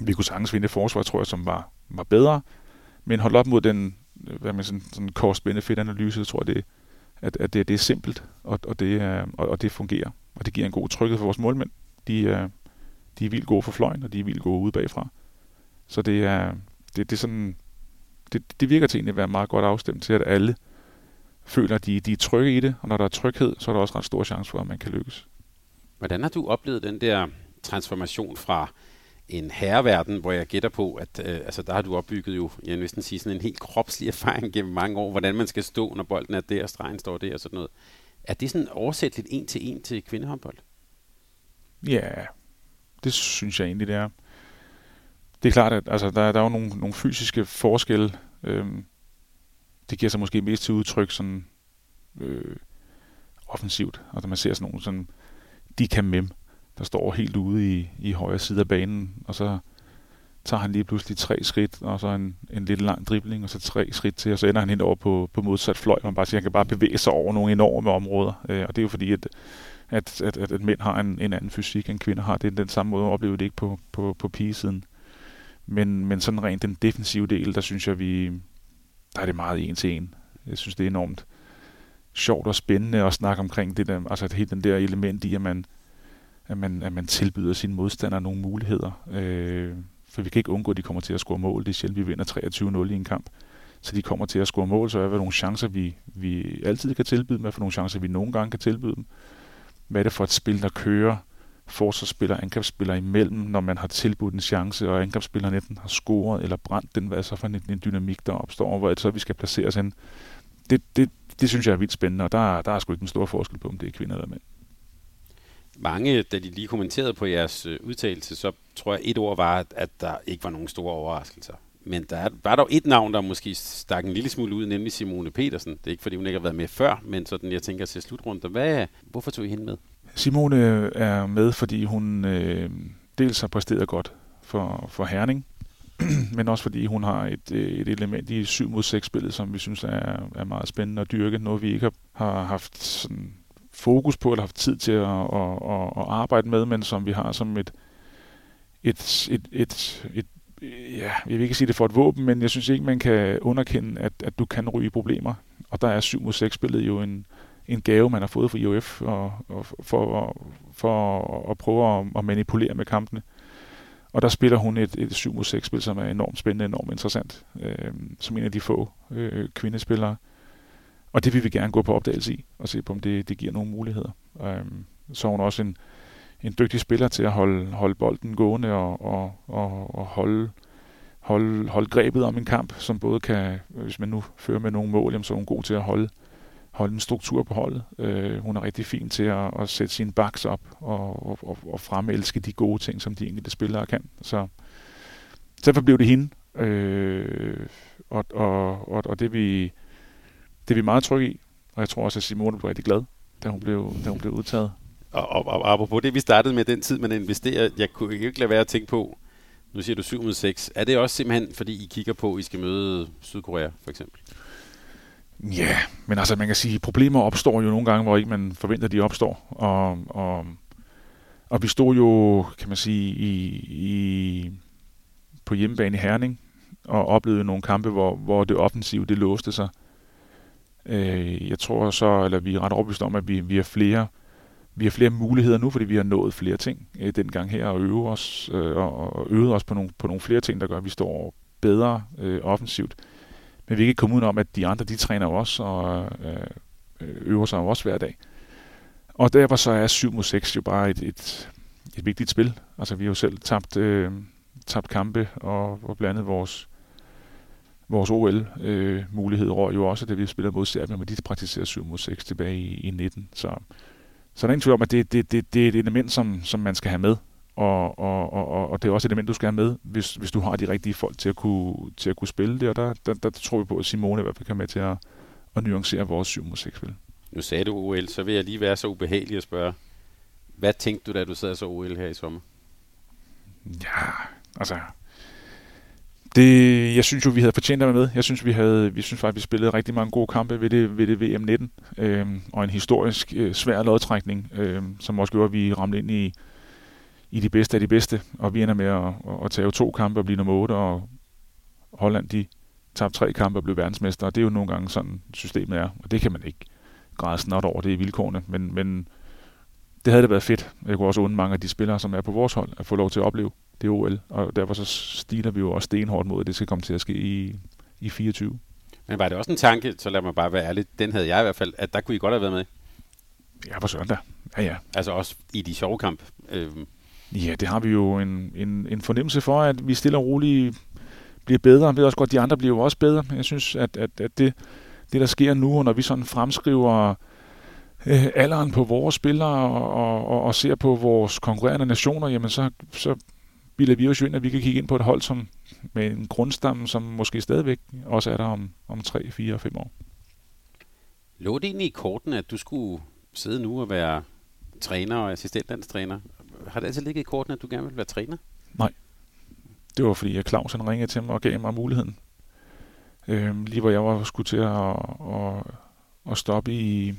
Speaker 3: Vi kunne sagtens finde et forsvar, tror jeg, som var, var bedre, men holdt op mod den øh, hvad man sådan, sådan cost-benefit-analyse, tror jeg, det, at, at det, det er simpelt, og, og, det, er, og, og det fungerer. Og det giver en god tryghed for vores målmænd. De øh, de er vildt gode for fløjen, og de er vildt gode ude bagfra. Så det er, det, det er sådan, det, det virker til at være meget godt afstemt til, at alle føler, at de, de er trygge i det, og når der er tryghed, så er der også ret stor chance for, at man kan lykkes.
Speaker 2: Hvordan har du oplevet den der transformation fra en herreverden, hvor jeg gætter på, at øh, altså, der har du opbygget jo, jeg vil næsten sige, sådan en helt kropslig [laughs] erfaring gennem mange år, hvordan man skal stå, når bolden er der, og stregen står der og sådan noget. Er det sådan oversætteligt en til en til kvindehåndbold?
Speaker 3: Ja, det synes jeg egentlig, det er. Det er klart, at altså, der, der er jo nogle, nogle fysiske forskelle. Øhm, det giver sig måske mest til udtryk sådan øh, offensivt. Altså man ser sådan nogle sådan, de kan mem der står helt ude i, i højre side af banen, og så tager han lige pludselig tre skridt, og så en, en lidt lang dribling, og så tre skridt til, og så ender han hen over på, på modsat fløj. Man bare siger, han kan bare bevæge sig over nogle enorme områder. Øh, og det er jo fordi, at, at, at, at, at mænd har en, en anden fysik, end kvinder har. Det er den samme måde at opleve det ikke på, på, på pigesiden. Men, men sådan rent den defensive del, der synes jeg, vi, der er det meget en til en. Jeg synes, det er enormt sjovt og spændende at snakke omkring det der, altså helt den der element i, at man, at man, at man tilbyder sine modstandere nogle muligheder. Øh, for vi kan ikke undgå, at de kommer til at score mål. Det er sjældent, vi vinder 23-0 i en kamp. Så de kommer til at score mål, så er der nogle chancer, vi, vi altid kan tilbyde dem, hvad for nogle chancer, vi nogle gange kan tilbyde dem. Hvad er det for et spil, der kører forsvarsspiller og angrebsspiller imellem, når man har tilbudt en chance, og angrebsspilleren enten har scoret eller brændt den, hvad er så for en, en dynamik, der opstår, hvor så vi skal placere os hen. Det, det, det synes jeg er vildt spændende, og der, der er sgu ikke en stor forskel på, om det er kvinder eller mænd
Speaker 2: mange, da de lige kommenterede på jeres øh, udtalelse, så tror jeg, et ord var, at der ikke var nogen store overraskelser. Men der er, var dog et navn, der måske stak en lille smule ud, nemlig Simone Petersen. Det er ikke, fordi hun ikke har været med før, men sådan, jeg tænker til slutrunden. Hvad, hvorfor tog I hende med?
Speaker 3: Simone øh, er med, fordi hun øh, dels har præsteret godt for, for Herning, [clears throat] men også fordi hun har et, øh, et element i 7 mod 6 spillet, som vi synes er, er meget spændende at dyrke. Noget vi ikke har, har haft sådan fokus på, eller haft tid til at, at, at, at arbejde med, men som vi har som et, et, et, et, et ja, jeg vil ikke sige det for et våben, men jeg synes ikke, man kan underkende, at, at du kan ryge problemer. Og der er 7 mod 6 spillet jo en, en gave, man har fået fra IOF og, og for, for at prøve at, at manipulere med kampene. Og der spiller hun et, et 7 mod 6 spil, som er enormt spændende, enormt interessant, øh, som en af de få øh, kvindespillere. Og det vil vi gerne gå på opdagelse i, og se på, om det, det giver nogle muligheder. Øh, så er hun også en, en dygtig spiller til at holde, holde bolden gående og, og, og, og holde, holde, holde grebet om en kamp, som både kan, hvis man nu fører med nogle mål, så er hun god til at holde, holde en struktur på holdet. Øh, hun er rigtig fin til at, at sætte sine backs op og, og, og, og fremelske de gode ting, som de enkelte spillere kan. Så derfor blev det hende, øh, og, og, og, og det, vi, det er vi meget trygge i. Og jeg tror også, at Simone blev rigtig glad, da hun blev, da hun blev udtaget.
Speaker 2: Og, og, og apropos det, vi startede med den tid, man investerer, jeg kunne ikke lade være at tænke på, nu siger du 7 mod 6. Er det også simpelthen, fordi I kigger på, at I skal møde Sydkorea, for eksempel?
Speaker 3: Ja, men altså man kan sige, problemer opstår jo nogle gange, hvor ikke man forventer, at de opstår. Og, og, og vi stod jo, kan man sige, i, i, på hjemmebane i Herning, og oplevede nogle kampe, hvor, hvor det offensive, det låste sig. Øh, jeg tror så, eller vi er ret overbevist om, at vi, vi har flere vi har flere muligheder nu, fordi vi har nået flere ting øh, dengang her, og øve os, øh, og øvet os på nogle, på nogle flere ting, der gør, at vi står bedre øh, offensivt. Men vi kan ikke komme ud om, at de andre, de træner jo også, og øh, øver sig jo også hver dag. Og derfor så er 7 mod 6 jo bare et, et, et vigtigt spil. Altså vi har jo selv tabt, øh, tabt kampe, og, og blandt andet vores, vores OL-mulighed øh, rår jo også, da vi spiller mod Serbien, men de praktiserer 7 mod 6 tilbage i, i 19. Så så der er ingen tvivl om, at det, det, det, det er et element, som, som man skal have med. Og, og, og, og det er også et element, du skal have med, hvis, hvis du har de rigtige folk til at kunne, til at kunne spille det. Og der, der, der tror vi på, at Simone i hvert fald kan med til at, at nuancere vores 7 musikspil.
Speaker 2: Nu sagde du OL, så vil jeg lige være så ubehagelig at spørge. Hvad tænkte du, da du sad så OL her i sommer?
Speaker 3: Ja, altså, det, jeg synes jo, vi havde fortjent at være med. Jeg synes, vi havde, vi synes faktisk, vi spillede rigtig mange gode kampe ved det, ved det VM19, øh, og en historisk øh, svær lodtrækning, øh, som også gjorde, at vi ramte ind i, i de bedste af de bedste, og vi ender med at, at tage to kampe og blive nummer 8, og Holland, de tabte tre kampe og blev verdensmester, og det er jo nogle gange sådan, systemet er, og det kan man ikke græde snart over, det er vilkårene, men, men det havde det været fedt. Jeg kunne også undre mange af de spillere, som er på vores hold, at få lov til at opleve det OL, og derfor så stiler vi jo også stenhårdt mod, at det skal komme til at ske i, i 24.
Speaker 2: Men var det også en tanke, så lad mig bare være ærlig, den havde jeg i hvert fald, at der kunne I godt have været med?
Speaker 3: Ja, for søndag. Ja, ja.
Speaker 2: Altså også i de sjove kamp?
Speaker 3: Øhm. Ja, det har vi jo en, en, en fornemmelse for, at vi stille og roligt bliver bedre. Jeg ved også godt, at de andre bliver jo også bedre. Jeg synes, at, at, at det, det, der sker nu, når vi sådan fremskriver øh, alderen på vores spillere og, og, og ser på vores konkurrerende nationer, jamen så, så bilder vi os jo ind, at vi kan kigge ind på et hold som, med en grundstamme, som måske stadigvæk også er der om, om 3, 4 og 5 år.
Speaker 2: Lå det egentlig i korten, at du skulle sidde nu og være træner og assistentlandstræner? Har det altid ligget i korten, at du gerne vil være træner?
Speaker 3: Nej. Det var fordi, at Claus han ringede til mig og gav mig muligheden. Øhm, lige hvor jeg var skulle til at, at, at stoppe i,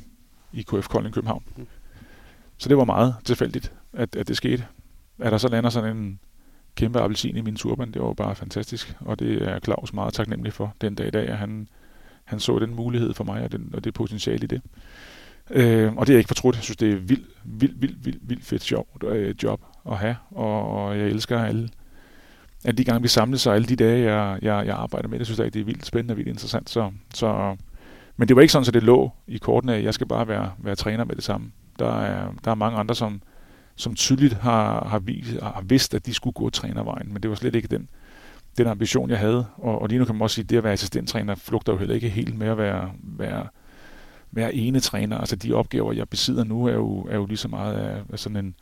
Speaker 3: i KF Kolding København. Mm. Så det var meget tilfældigt, at, at det skete. At der så lander sådan en, kæmpe appelsin i min turban. Det var bare fantastisk, og det er Claus meget taknemmelig for den dag i dag, at han, han så den mulighed for mig, og, den, og det potentiale i det. Øh, og det er jeg ikke fortrudt. Jeg synes, det er vildt, vildt, vildt, vildt, vildt fedt job, øh, job at have, og, og jeg elsker alle, alle de gange, vi samles, og alle de dage, jeg, jeg, jeg arbejder med det, synes det er vildt spændende og vildt interessant. Så, så, men det var ikke sådan, at det lå i kortene, at jeg skal bare være, være træner med det samme. Der er, der er mange andre, som, som tydeligt har, har, vist, har vidst, at de skulle gå trænervejen, men det var slet ikke den, den ambition, jeg havde. Og, og lige nu kan man også sige, at det at være assistenttræner flugter jo heller ikke helt med at være, være, være ene træner. Altså de opgaver, jeg besidder nu, er jo, er jo lige så meget af, af sådan en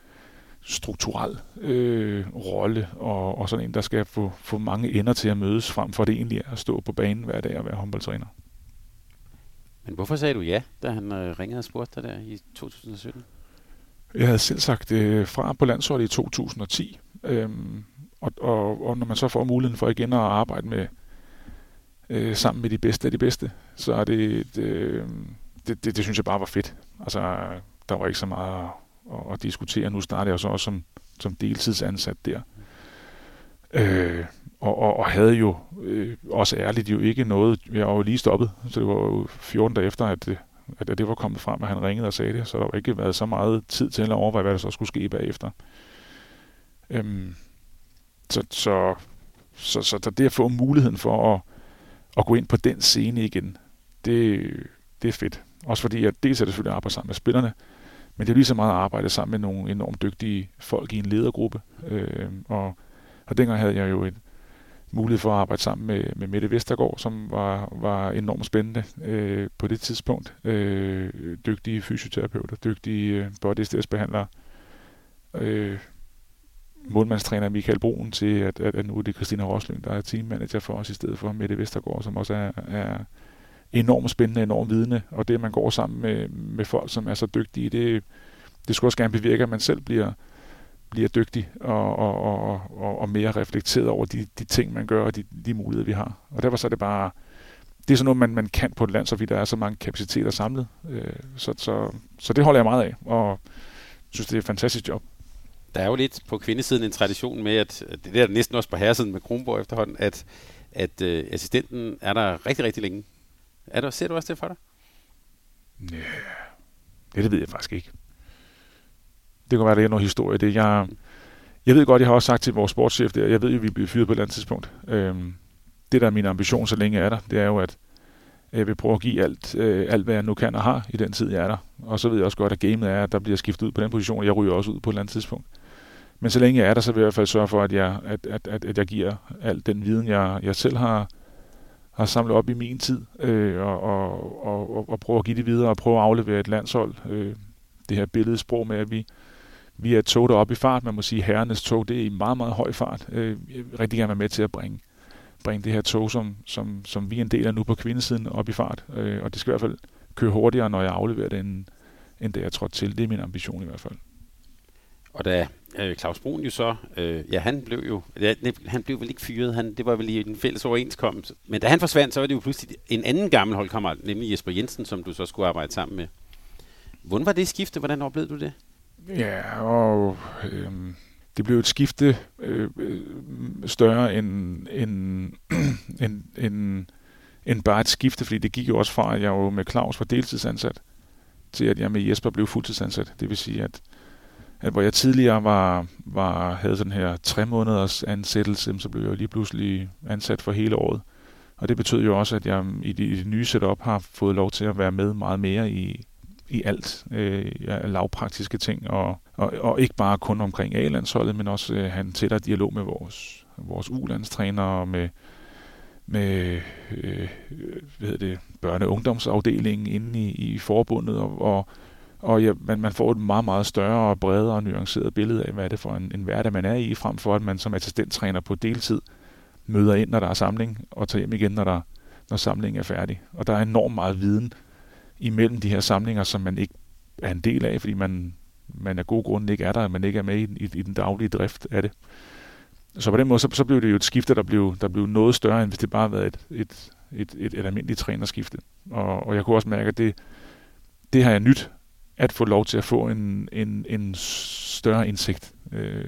Speaker 3: strukturel øh, rolle, og, og sådan en, der skal få, få mange ender til at mødes, frem for det egentlig er at stå på banen hver dag og være håndboldtræner.
Speaker 2: Men hvorfor sagde du ja, da han øh, ringede og spurgte dig der i 2017?
Speaker 3: Jeg havde selv sagt øh, fra på landsholdet i 2010. Øhm, og, og, og når man så får muligheden for igen at arbejde med øh, sammen med de bedste af de bedste, så er det, det, øhm, det, det, det synes jeg bare var fedt. Altså, der var ikke så meget at, at, at diskutere. Nu startede jeg så også som, som deltidsansat der. Øh, og, og, og havde jo øh, også ærligt jo ikke noget, jeg var jo lige stoppet, så det var jo 14 dage efter, at det, at det var kommet frem, at han ringede og sagde det, så der var ikke været så meget tid til at overveje, hvad der så skulle ske bagefter. Øhm, så, så, så, så, så det at få muligheden for at, at gå ind på den scene igen, det, det er fedt. Også fordi, at dels er det selvfølgelig at arbejde sammen med spillerne, men det er lige så meget at arbejde sammen med nogle enormt dygtige folk i en ledergruppe. Øh, og, og dengang havde jeg jo en mulighed for at arbejde sammen med, med Mette Vestergaard, som var, var enormt spændende øh, på det tidspunkt. Øh, dygtige fysioterapeuter, dygtige øh, behandlere. Øh, målmandstræner Michael Broen til, at, at, at nu er det Christina Rosling, der er teammanager for os, i stedet for Mette Vestergaard, som også er, er enormt spændende, enormt vidende, og det, at man går sammen med, med folk, som er så dygtige, det, det skulle også gerne bevirke, at man selv bliver, bliver dygtig og, og, og, og, og mere reflekteret over de, de ting, man gør, og de, de muligheder, vi har. Og derfor så er det bare, det er sådan noget, man, man kan på et land, så vi der er så mange kapaciteter samlet. Øh, så, så, så det holder jeg meget af, og synes, det er et fantastisk job.
Speaker 2: Der er jo lidt på kvindesiden en tradition med, at det der næsten også på herresiden med Kronborg efterhånden, at, at øh, assistenten er der rigtig, rigtig længe. Er der, ser du også det for dig?
Speaker 3: Ja, det, det ved jeg faktisk ikke. Det kan være, at det er noget historie. Det, jeg, jeg ved godt, jeg har også sagt til vores sportschef der, jeg ved jo, at vi bliver fyret på et eller andet tidspunkt. Øhm, det, der er min ambition, så længe jeg er der, det er jo, at jeg vil prøve at give alt, øh, alt, hvad jeg nu kan og har i den tid, jeg er der. Og så ved jeg også godt, at gamet er, at der bliver skiftet ud på den position, og jeg ryger også ud på et eller andet tidspunkt. Men så længe jeg er der, så vil jeg i hvert fald sørge for, at jeg, at, at, at, at jeg giver al den viden, jeg, jeg selv har, har samlet op i min tid, øh, og, og, og, og prøve at give det videre, og prøve at aflevere et landshold. Øh, det her billedsprog med, at vi, vi er et tog, der op i fart. Man må sige, herrenes tog, det er i meget, meget høj fart. Øh, jeg vil rigtig gerne være med til at bringe, bringe det her tog, som, som, som vi er en del af nu på kvindesiden, op i fart. Øh, og det skal i hvert fald køre hurtigere, når jeg afleverer det, end, end det jeg trådte til. Det er min ambition i hvert fald.
Speaker 2: Og da øh, Claus Brun jo så, øh, ja, han blev jo, ja, han blev vel ikke fyret, han, det var vel i en fælles overenskomst, men da han forsvandt, så var det jo pludselig en anden gammel holdkammerat, nemlig Jesper Jensen, som du så skulle arbejde sammen med. Hvordan var det skifte? Hvordan oplevede du det?
Speaker 3: Ja, og øh, det blev et skifte øh, øh større end, end, [clears throat] end, end, end bare et skifte, fordi det gik jo også fra, at jeg jo med Claus var deltidsansat, til at jeg med Jesper blev fuldtidsansat. Det vil sige, at at hvor jeg tidligere var, var, havde sådan her tre måneders ansættelse, så blev jeg lige pludselig ansat for hele året. Og det betød jo også, at jeg i det, i det nye setup har fået lov til at være med meget mere i, i alt øh, ja, lavpraktiske ting, og, og, og ikke bare kun omkring A-landsholdet, men også øh, have en tættere dialog med vores, vores U-landstræner og med, med øh, hvad hedder det, børne- og ungdomsafdelingen inde i, i forbundet, og, og og ja, man, man får et meget, meget større og bredere og nuanceret billede af, hvad er det for en, en hverdag, man er i, frem for at man som assistenttræner på deltid møder ind, når der er samling, og tager hjem igen, når, der, når samlingen er færdig. Og der er enormt meget viden imellem de her samlinger, som man ikke er en del af, fordi man, man af gode grunde ikke er der, man ikke er med i, i, i den daglige drift af det. Så på den måde, så, så blev det jo et skifte, der blev, der blev noget større, end hvis det bare havde været et, et, et, et, et almindeligt trænerskifte. Og, og jeg kunne også mærke, at det, det har jeg nyt at få lov til at få en, en, en større indsigt. Øh,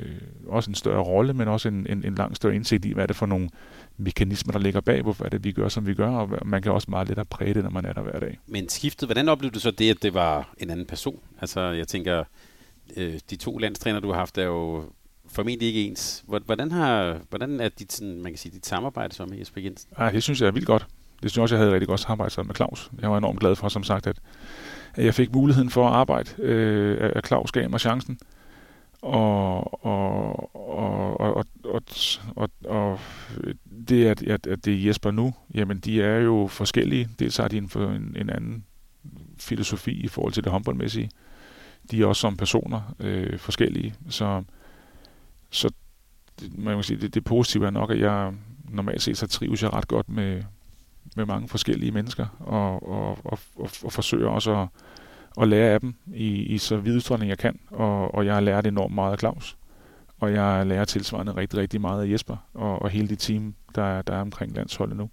Speaker 3: også en større rolle, men også en, en, en langt større indsigt i, hvad er det for nogle mekanismer, der ligger bag, hvorfor er det, vi gør, som vi gør, og man kan også meget lettere præge det, når man er der hver dag.
Speaker 2: Men skiftet, hvordan oplevede du så det, at det var en anden person? Altså, jeg tænker, øh, de to landstræner, du har haft, er jo formentlig ikke ens. Hvordan, har, hvordan er dit, sådan, man kan sige, dit samarbejde så med Jesper Jensen?
Speaker 3: Ja, det synes jeg er vildt godt. Det synes jeg også, jeg havde rigtig godt samarbejde med Claus. Jeg var enormt glad for, som sagt, at at jeg fik muligheden for at arbejde, øh, at Claus gav mig chancen. Og, og, og, og, og, og, og det, at, at, at det er Jesper nu, jamen de er jo forskellige. Dels har de en, en, en anden filosofi i forhold til det håndboldmæssige. De er også som personer øh, forskellige. Så, så man kan sige, det, det positive er nok, at jeg normalt set så trives jeg ret godt med, med mange forskellige mennesker, og, og, og, og, og forsøger også at, at lære af dem i, i så vid udstrækning jeg kan, og, og jeg har lært enormt meget af Claus, og jeg lærer tilsvarende rigtig, rigtig meget af Jesper, og, og hele det team, der, der er omkring landsholdet nu.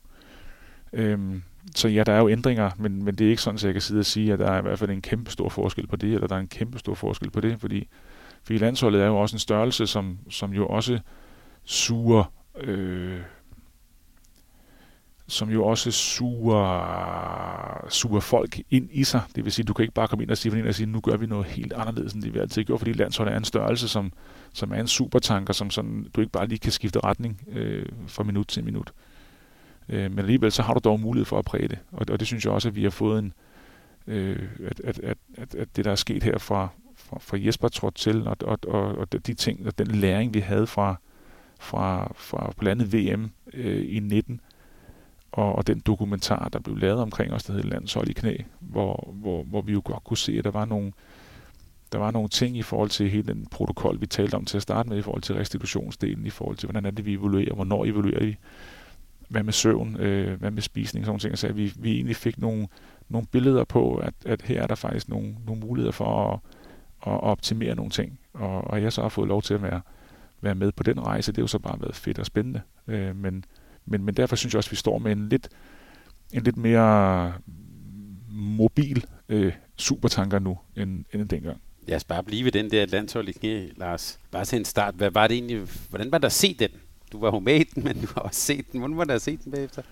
Speaker 3: Øhm, så ja, der er jo ændringer, men, men det er ikke sådan, at jeg kan sidde og sige, at der er i hvert fald en kæmpe stor forskel på det, eller der er en kæmpe stor forskel på det, fordi, fordi landsholdet er jo også en størrelse, som, som jo også suger øh, som jo også suger, suger folk ind i sig. Det vil sige, du kan ikke bare komme ind og sige, og sige nu gør vi noget helt anderledes, end det vi altid gjort, fordi landsholdet er en størrelse, som, som er en supertanker, som sådan, du ikke bare lige kan skifte retning øh, fra minut til minut. Øh, men alligevel så har du dog mulighed for at præge det, og, og det synes jeg også, at vi har fået en, øh, at, at, at, at, at det, der er sket her fra, fra, fra Jesper trådt til, og, og, og, og de ting, og den læring, vi havde fra, fra, fra blandt andet VM øh, i 19, og, og den dokumentar, der blev lavet omkring os, der hed Landshold i knæ, hvor, hvor, hvor vi jo godt kunne se, at der var nogle, der var nogle ting i forhold til hele den protokol, vi talte om til at starte med, i forhold til restitutionsdelen, i forhold til, hvordan er det, vi evaluerer, hvornår evaluerer vi, hvad med søvn, øh, hvad med spisning, sådan nogle ting, så vi, vi egentlig fik nogle, nogle billeder på, at, at her er der faktisk nogle, nogle muligheder for at, at optimere nogle ting, og, og jeg så har fået lov til at være, være med på den rejse, det har jo så bare været fedt og spændende, øh, men men, men derfor synes jeg også, at vi står med en lidt, en lidt mere mobil øh, supertanker nu, end, end dengang.
Speaker 2: Lad os bare blive ved den der landshold i knæ, Lars. Bare til en start. Hvad var det egentlig, hvordan var der at se den? Du var jo med i den, men du har også set den. Hvordan var der at se den bagefter?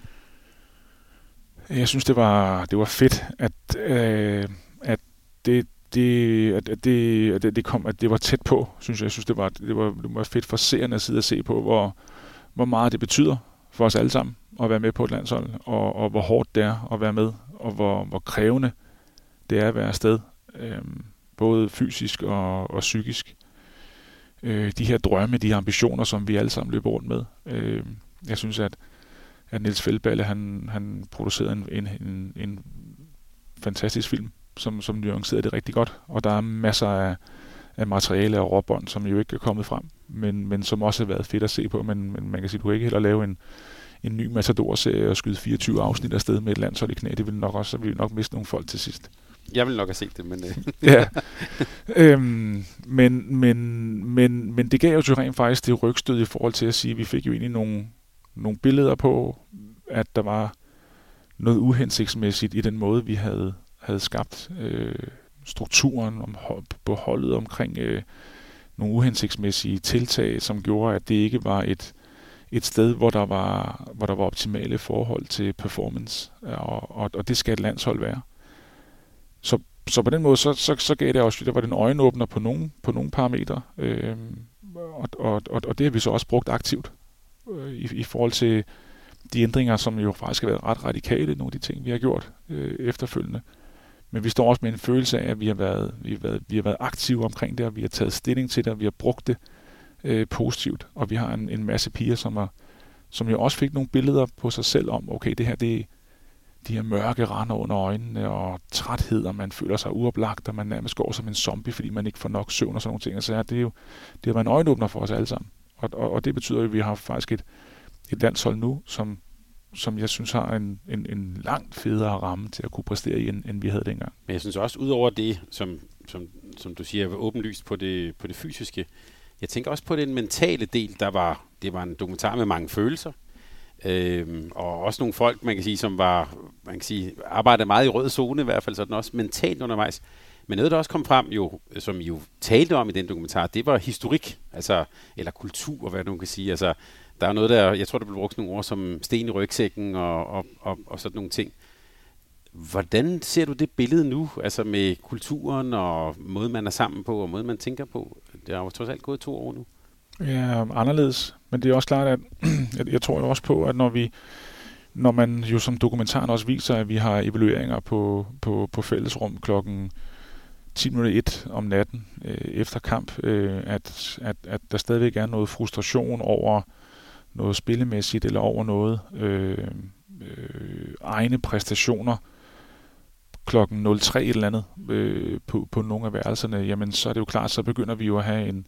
Speaker 3: Jeg synes, det var, det var fedt, at, øh, at det, det, at, at, det, at det, kom, at det var tæt på, synes jeg. Jeg synes, det var, det var, det var fedt for seerne at sidde og se på, hvor, hvor meget det betyder for os alle sammen at være med på et landshold, og, og hvor hårdt det er at være med, og hvor, hvor krævende det er at være afsted, øh, både fysisk og, og psykisk. Øh, de her drømme, de her ambitioner, som vi alle sammen løber rundt med. Øh, jeg synes, at, at Niels Feldballe, han, han producerede en, en, en, en fantastisk film, som, som nuancerede det rigtig godt, og der er masser af, af materiale og råbånd, som jo ikke er kommet frem, men, men som også har været fedt at se på. Men, men man kan sige, du kan ikke heller lave en, en ny Matador-serie og skyde 24 afsnit afsted med et landshold i knæ. Det vil nok også, så vil nok miste nogle folk til sidst.
Speaker 2: Jeg vil nok have set det, men... Øh. [laughs]
Speaker 3: ja. Øhm, men, men, men, men det gav jo rent faktisk det rygstød i forhold til at sige, at vi fik jo egentlig nogle, nogle billeder på, at der var noget uhensigtsmæssigt i den måde, vi havde, havde skabt øh, strukturen om, på holdet omkring øh, nogle uhensigtsmæssige tiltag, som gjorde, at det ikke var et, et sted, hvor der var, hvor der var optimale forhold til performance, øh, og, og, og det skal et landshold være. Så, så på den måde, så, så, så gav det også, der var den øjenåbner på nogle, på nogle parametre, øh, og, og, og, og det har vi så også brugt aktivt øh, i, i forhold til de ændringer, som jo faktisk har været ret radikale, nogle af de ting, vi har gjort øh, efterfølgende. Øh, men vi står også med en følelse af, at vi har været, vi har været, vi har været aktive omkring det, og vi har taget stilling til det, og vi har brugt det øh, positivt. Og vi har en, en masse piger, som, er, som jo også fik nogle billeder på sig selv om, okay, det her, det er de her mørke render under øjnene, og træthed, og man føler sig uoplagt, og man nærmest går som en zombie, fordi man ikke får nok søvn og sådan nogle ting. Altså, Så det, er jo, det har været en øjenåbner for os alle sammen. Og, og, og det betyder jo, at vi har faktisk et, et landshold nu, som, som jeg synes har en, en, en langt federe ramme til at kunne præstere i, end, end vi havde dengang.
Speaker 2: Men jeg synes også, udover det, som, som, som du siger, var åbenlyst på det, på det fysiske, jeg tænker også på den mentale del, der var, det var en dokumentar med mange følelser, øhm, og også nogle folk, man kan sige, som var, man kan sige, arbejdede meget i rød zone i hvert fald, så den også mentalt undervejs. Men noget, der også kom frem, jo, som I jo talte om i den dokumentar, det var historik, altså, eller kultur, hvad du kan sige. Altså, der er noget der, jeg tror, der blev brugt nogle ord som sten i rygsækken og, og, og, og sådan nogle ting. Hvordan ser du det billede nu, altså med kulturen og måden, man er sammen på og måden, man tænker på? Det har jo trods alt gået to år nu.
Speaker 3: Ja, anderledes. Men det er også klart, at [clears throat] jeg, jeg tror jo også på, at når vi når man jo som dokumentaren også viser, at vi har evalueringer på, på, på fællesrum klokken 10.01 om natten øh, efter kamp, øh, at, at, at der stadigvæk er noget frustration over noget spillemæssigt eller over noget øh, øh, egne præstationer klokken 03 et eller andet øh, på, på nogle af værelserne, jamen så er det jo klart, så begynder vi jo at have en,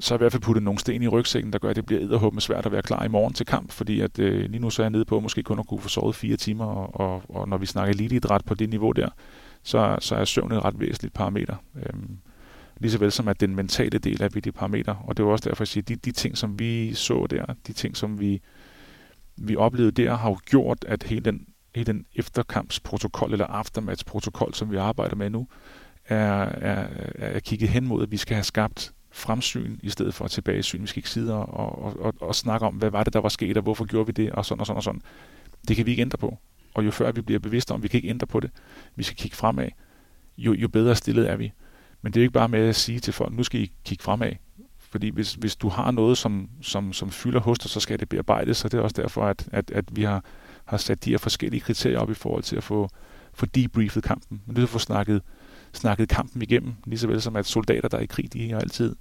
Speaker 3: så i hvert fald puttet nogle sten i rygsækken, der gør, at det bliver edderhåbentlig svært at være klar i morgen til kamp, fordi at øh, lige nu så er jeg nede på måske kun at kunne få sovet fire timer, og, og, og når vi snakker eliteidræt på det niveau der, så, så er søvn et ret væsentligt parameter. Øhm, lige så vel som at den mentale del er vigtige parametre. Og det er også derfor, at sige, at de, de ting, som vi så der, de ting, som vi, vi oplevede der, har jo gjort, at hele den, hele den efterkampsprotokol eller aftermatchprotokol, som vi arbejder med nu, er, er, er kigget hen mod, at vi skal have skabt fremsyn i stedet for tilbagesyn. Vi skal ikke sidde og, og, og, og snakke om, hvad var det, der var sket, og hvorfor gjorde vi det, og sådan og sådan og sådan. Det kan vi ikke ændre på. Og jo før vi bliver bevidste om, at vi kan ikke ændre på det, vi skal kigge fremad, jo, jo bedre stillet er vi. Men det er jo ikke bare med at sige til folk, nu skal I kigge fremad. Fordi hvis, hvis du har noget, som, som, som fylder hos dig, så skal det bearbejdes, så det er også derfor, at, at, at vi har, har sat de her forskellige kriterier op i forhold til at få, få debriefet kampen. Men det er at få snakket, snakket kampen igennem, lige så vel som at soldater, der er i krig, de har altid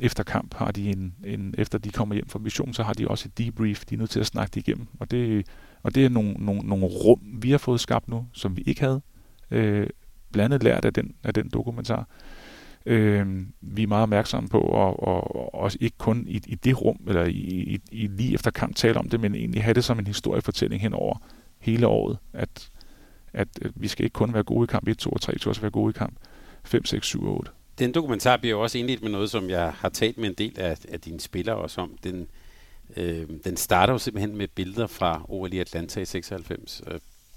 Speaker 3: efter kamp har de en, en, efter de kommer hjem fra mission, så har de også et debrief, de er nødt til at snakke det igennem. Og det, og det er nogle, nogle, nogle rum, vi har fået skabt nu, som vi ikke havde. Øh, blandet lært af den, af den dokumentar. Øh, vi er meget opmærksomme på, og, og, og ikke kun i, i det rum, eller i, i, i lige efter kamp tale om det, men egentlig have det som en historiefortælling hen over hele året, at, at, at vi skal ikke kun være gode i kamp 1, 2 og 3, vi skal også være gode i kamp 5, 6, 7 og 8.
Speaker 2: Den dokumentar bliver jo også indledt med noget, som jeg har talt med en del af, af dine spillere også om. Den, øh, den starter jo simpelthen med billeder fra OL i Atlanta i 96.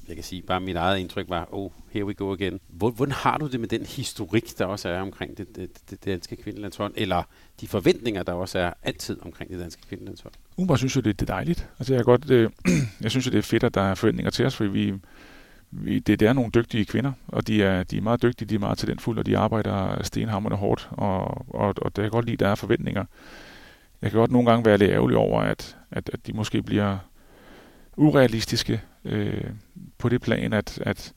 Speaker 2: Jeg kan sige, bare mit eget indtryk var, oh, here we go again. Hvordan har du det med den historik, der også er omkring det, det, det, det danske kvindelandshold, eller de forventninger, der også er altid omkring det danske kvindelandshold?
Speaker 3: Umiddelbart synes jeg, det, det er dejligt. Altså, jeg, godt, øh, [clears throat] jeg synes, det er fedt, at der er forventninger til os, fordi vi, vi, det, det er nogle dygtige kvinder, og de er, de er meget dygtige, de er meget talentfulde, og de arbejder stenhammerne hårdt, og, og, og det kan godt lide, at der er forventninger. Jeg kan godt nogle gange være lidt ærgerlig over, at, at, at de måske bliver urealistiske øh, på det plan, at, at,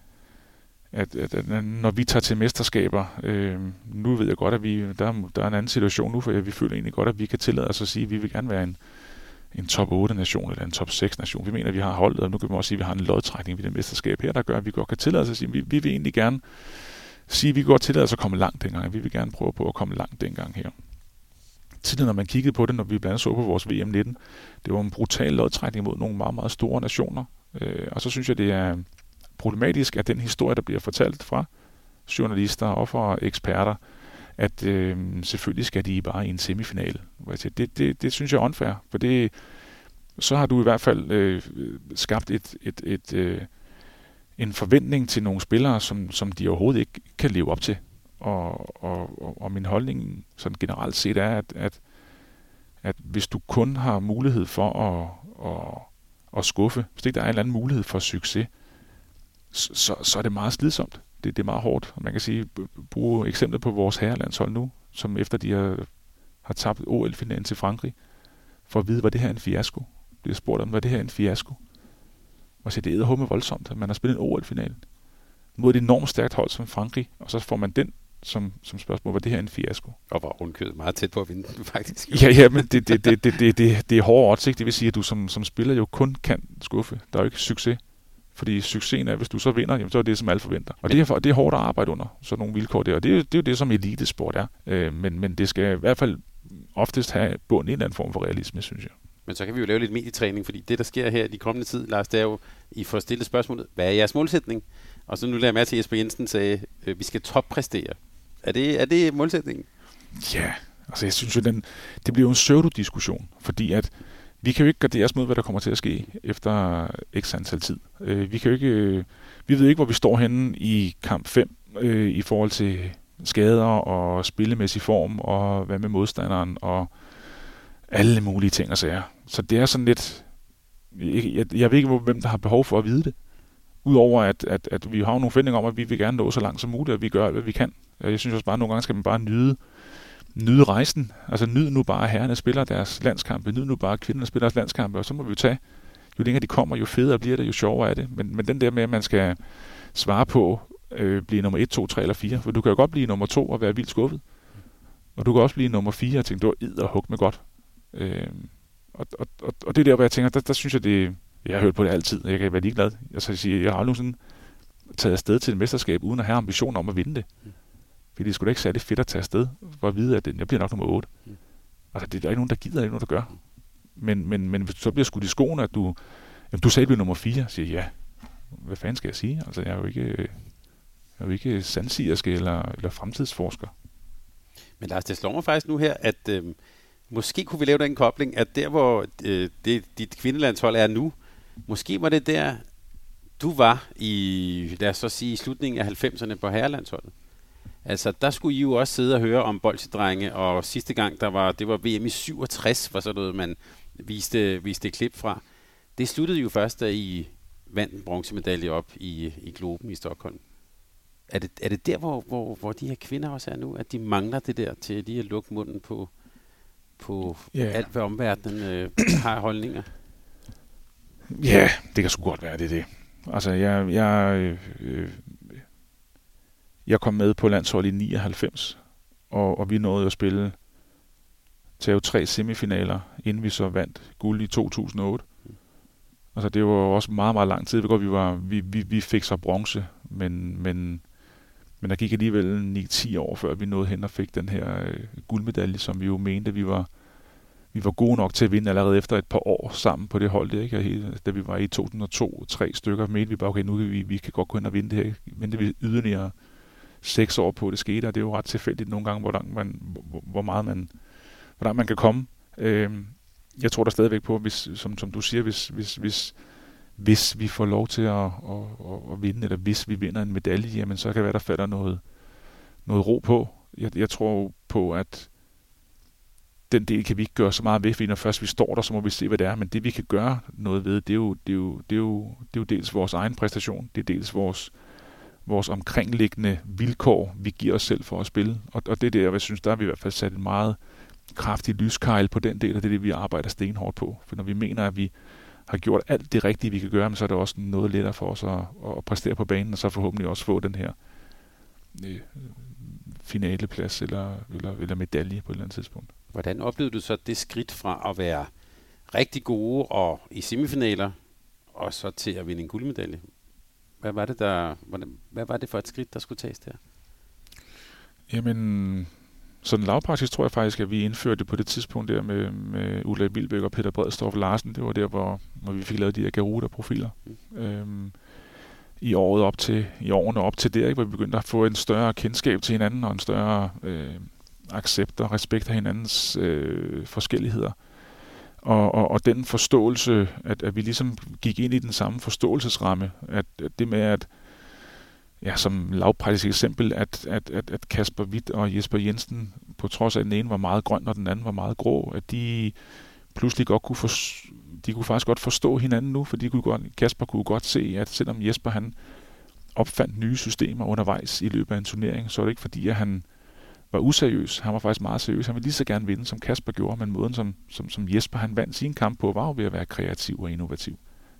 Speaker 3: at, at, at når vi tager til mesterskaber, øh, nu ved jeg godt, at vi, der, der er en anden situation nu, for vi føler egentlig godt, at vi kan tillade os at sige, at vi vil gerne være en, en top 8 nation eller en top 6 nation. Vi mener, at vi har holdet, og nu kan vi også sige, at vi har en lodtrækning ved det mesterskab her, der gør, at vi godt kan tillade os at sige, at vi, vi vil egentlig gerne sige, at vi godt tillade os at komme langt dengang. Vi vil gerne prøve på at komme langt dengang her. Tidligere, når man kiggede på det, når vi blandt andet så på vores VM 19, det var en brutal lodtrækning mod nogle meget, meget store nationer. Øh, og så synes jeg, det er problematisk, at den historie, der bliver fortalt fra journalister og fra eksperter, at øh, selvfølgelig skal de bare i en semifinal. Det, det, det synes jeg er unfair, for det, så har du i hvert fald øh, skabt et, et, et, øh, en forventning til nogle spillere, som, som de overhovedet ikke kan leve op til. Og, og, og min holdning sådan generelt set er, at, at, at hvis du kun har mulighed for at, at, at skuffe, hvis ikke der er en eller anden mulighed for succes, så, så er det meget slidsomt. Det, det er meget hårdt. Man kan sige, bruge eksemplet på vores herrelandshold nu, som efter de har, har tabt OL-finalen til Frankrig, for at vide, var det her en fiasko. Det bliver spurgt om, var det her en fiasko? Og så det er med voldsomt, at man har spillet en OL-final mod et enormt stærkt hold som Frankrig, og så får man den som, som spørgsmål, var det her en fiasko?
Speaker 2: Og var rundkødet meget tæt på at vinde den faktisk.
Speaker 3: Ja, ja, men det, det, det, det, det, det, det er hårdt odds, ikke? Det vil sige, at du som, som spiller jo kun kan skuffe. Der er jo ikke succes. Fordi succesen er, hvis du så vinder, jamen, så er det, som alle forventer. Og det er, det er hårdt at arbejde under, sådan nogle vilkår der. Og det er, det er jo det, som elitesport er. Øh, men, men det skal i hvert fald oftest have bund i en eller anden form for realisme, synes jeg.
Speaker 2: Men så kan vi jo lave lidt medietræning, fordi det, der sker her i de kommende tid, Lars, det er jo, I får stillet spørgsmålet, hvad er jeres målsætning? Og så nu lader jeg med til, at Jesper Jensen sagde, øh, vi skal toppræstere. Er det, er det målsætningen?
Speaker 3: Ja, altså jeg synes jo, den, det bliver jo en pseudo-diskussion, fordi at vi kan jo ikke gardere os mod, hvad der kommer til at ske efter x antal tid. Øh, vi kan jo ikke, øh, vi ved ikke, hvor vi står henne i kamp 5 øh, i forhold til skader og spillemæssig form, og hvad med modstanderen, og alle mulige ting og sager. Så det er sådan lidt, jeg, jeg, jeg ved ikke, hvem der har behov for at vide det. Udover at, at, at vi har nogle forventninger om, at vi vil gerne nå så langt som muligt, og vi gør alt, hvad vi kan. Jeg synes også bare, at nogle gange skal man bare nyde, nyde rejsen. Altså nyd nu bare, at herrerne spiller deres landskampe. Nyd nu bare, at kvinderne spiller deres landskampe. Og så må vi jo tage, jo længere de kommer, jo federe bliver det, jo sjovere er det. Men, men den der med, at man skal svare på, øh, blive nummer 1, 2, 3 eller 4. For du kan jo godt blive nummer 2 og være vildt skuffet. Og du kan også blive nummer 4 og tænke, du er og hug med godt. Øh, og, og, og, og, det er der, hvor jeg tænker, der, der synes jeg, det, jeg har hørt på det altid, jeg kan være ligeglad. Altså, jeg, så sige, jeg har aldrig sådan taget afsted til et mesterskab, uden at have ambitioner om at vinde det. Mm. Fordi det skulle da ikke særlig fedt at tage afsted, for at vide, at jeg bliver nok nummer 8. Mm. Altså, det er der ikke nogen, der gider, der er ikke nogen, der gør. Men, men, men du så bliver skudt i skoene, at du, jamen, du sagde, at du er nummer 4, siger ja. Hvad fanden skal jeg sige? Altså, jeg er jo ikke, jeg er jo ikke sandsigerske eller, eller fremtidsforsker.
Speaker 2: Men Lars, det slår mig faktisk nu her, at øh, måske kunne vi lave den kobling, at der, hvor øh, det, dit kvindelandshold er nu, måske var det der, du var i, lad os så sige, i slutningen af 90'erne på herrelandsholdet. Altså, der skulle I jo også sidde og høre om bolsjedrenge, og sidste gang, der var, det var VM i 67, var sådan noget, man viste, viste et klip fra. Det sluttede jo først, da I vandt en bronzemedalje op i, i Globen i Stockholm. Er det, er det der, hvor, hvor, hvor de her kvinder også er nu, at de mangler det der til lige at lukke munden på, på yeah. alt, hvad omverdenen øh, har holdninger?
Speaker 3: Ja, det kan sgu godt være, det er det. Altså, jeg, jeg, øh, jeg kom med på landsholdet i 99, og, og vi nåede at spille til tre semifinaler, inden vi så vandt guld i 2008. Altså, det var også meget, meget lang tid. Vi, var, vi, vi, vi fik så bronze, men, men, men der gik alligevel 9-10 år, før vi nåede hen og fik den her øh, guldmedalje, som vi jo mente, vi var, vi var gode nok til at vinde allerede efter et par år sammen på det hold. Det, ikke? Hele, da vi var i 2002, tre stykker, mente vi bare, okay, nu kan vi, vi kan godt gå hen og vinde det her. Vente vi yderligere seks år på, det skete, og det er jo ret tilfældigt nogle gange, hvor, man, hvor meget man, hvor langt man kan komme. Øh, jeg tror der stadigvæk på, hvis, som, som du siger, hvis, hvis, hvis, hvis vi får lov til at, at, at, at vinde, eller hvis vi vinder en medalje, jamen så kan det være, der falder noget, noget ro på. Jeg, jeg tror på, at den del kan vi ikke gøre så meget ved, fordi når først vi står der, så må vi se, hvad det er. Men det vi kan gøre noget ved, det er jo, det er jo, det er jo, det er jo dels vores egen præstation, det er dels vores, vores omkringliggende vilkår, vi giver os selv for at spille. Og, og det er der, jeg synes, der har vi i hvert fald sat en meget kraftig lyskejl på den del, og det er det, vi arbejder stenhårdt på. For når vi mener, at vi har gjort alt det rigtige, vi kan gøre, så er det også noget lettere for os at, at præstere på banen, og så forhåbentlig også få den her øh, finaleplads eller, eller, eller medalje på et eller andet tidspunkt.
Speaker 2: Hvordan oplevede du så det skridt fra at være rigtig gode og i semifinaler, og så til at vinde en guldmedalje? Hvad var det, der, hvordan, hvad var det for et skridt, der skulle tages der?
Speaker 3: Jamen, sådan lavpraktisk tror jeg faktisk, at vi indførte det på det tidspunkt der med, med Ulla Vilbæk og Peter Bredstorff Larsen. Det var der, hvor, hvor vi fik lavet de her Garuda-profiler. Mm. Øhm, i året op til, i årene op til der, ikke, hvor vi begyndte at få en større kendskab til hinanden og en større øh, accept og respekt af hinandens øh, forskelligheder. Og, og, og den forståelse, at, at vi ligesom gik ind i den samme forståelsesramme, at, at det med, at ja, som lavpraktisk eksempel, at, at, at, at Kasper Witt og Jesper Jensen, på trods af at den ene var meget grøn, og den anden var meget grå, at de pludselig godt kunne, for, de kunne faktisk godt forstå hinanden nu, for de kunne godt, Kasper kunne godt se, at selvom Jesper han opfandt nye systemer undervejs i løbet af en turnering, så er det ikke fordi, at han var useriøs. Han var faktisk meget seriøs. Han ville lige så gerne vinde, som Kasper gjorde, men måden, som, som, som Jesper han vandt sin kamp på, var jo ved at være kreativ og innovativ.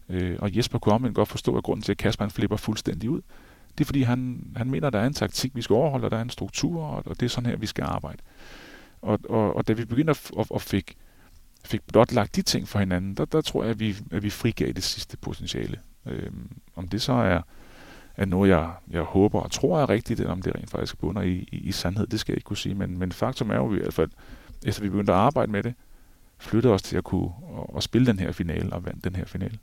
Speaker 3: Øh, og Jesper kunne omvendt godt forstå, at grunden til, at Kasper han flipper fuldstændig ud, det er fordi, han, han mener, at der er en taktik, vi skal overholde, og der er en struktur, og, og det er sådan her, vi skal arbejde. Og, og, og da vi begynder at, at, at fik, fik blotlagt de ting for hinanden, der, der tror jeg, at vi, at vi frigav det sidste potentiale. Øhm, om det så er, er noget, jeg, jeg håber og tror er rigtigt, eller om det rent faktisk bunder i, i, i sandhed, det skal jeg ikke kunne sige. Men, men faktum er jo i hvert fald, efter vi begyndte at arbejde med det, flyttede os til at kunne at, at spille den her finale og vand den her finale.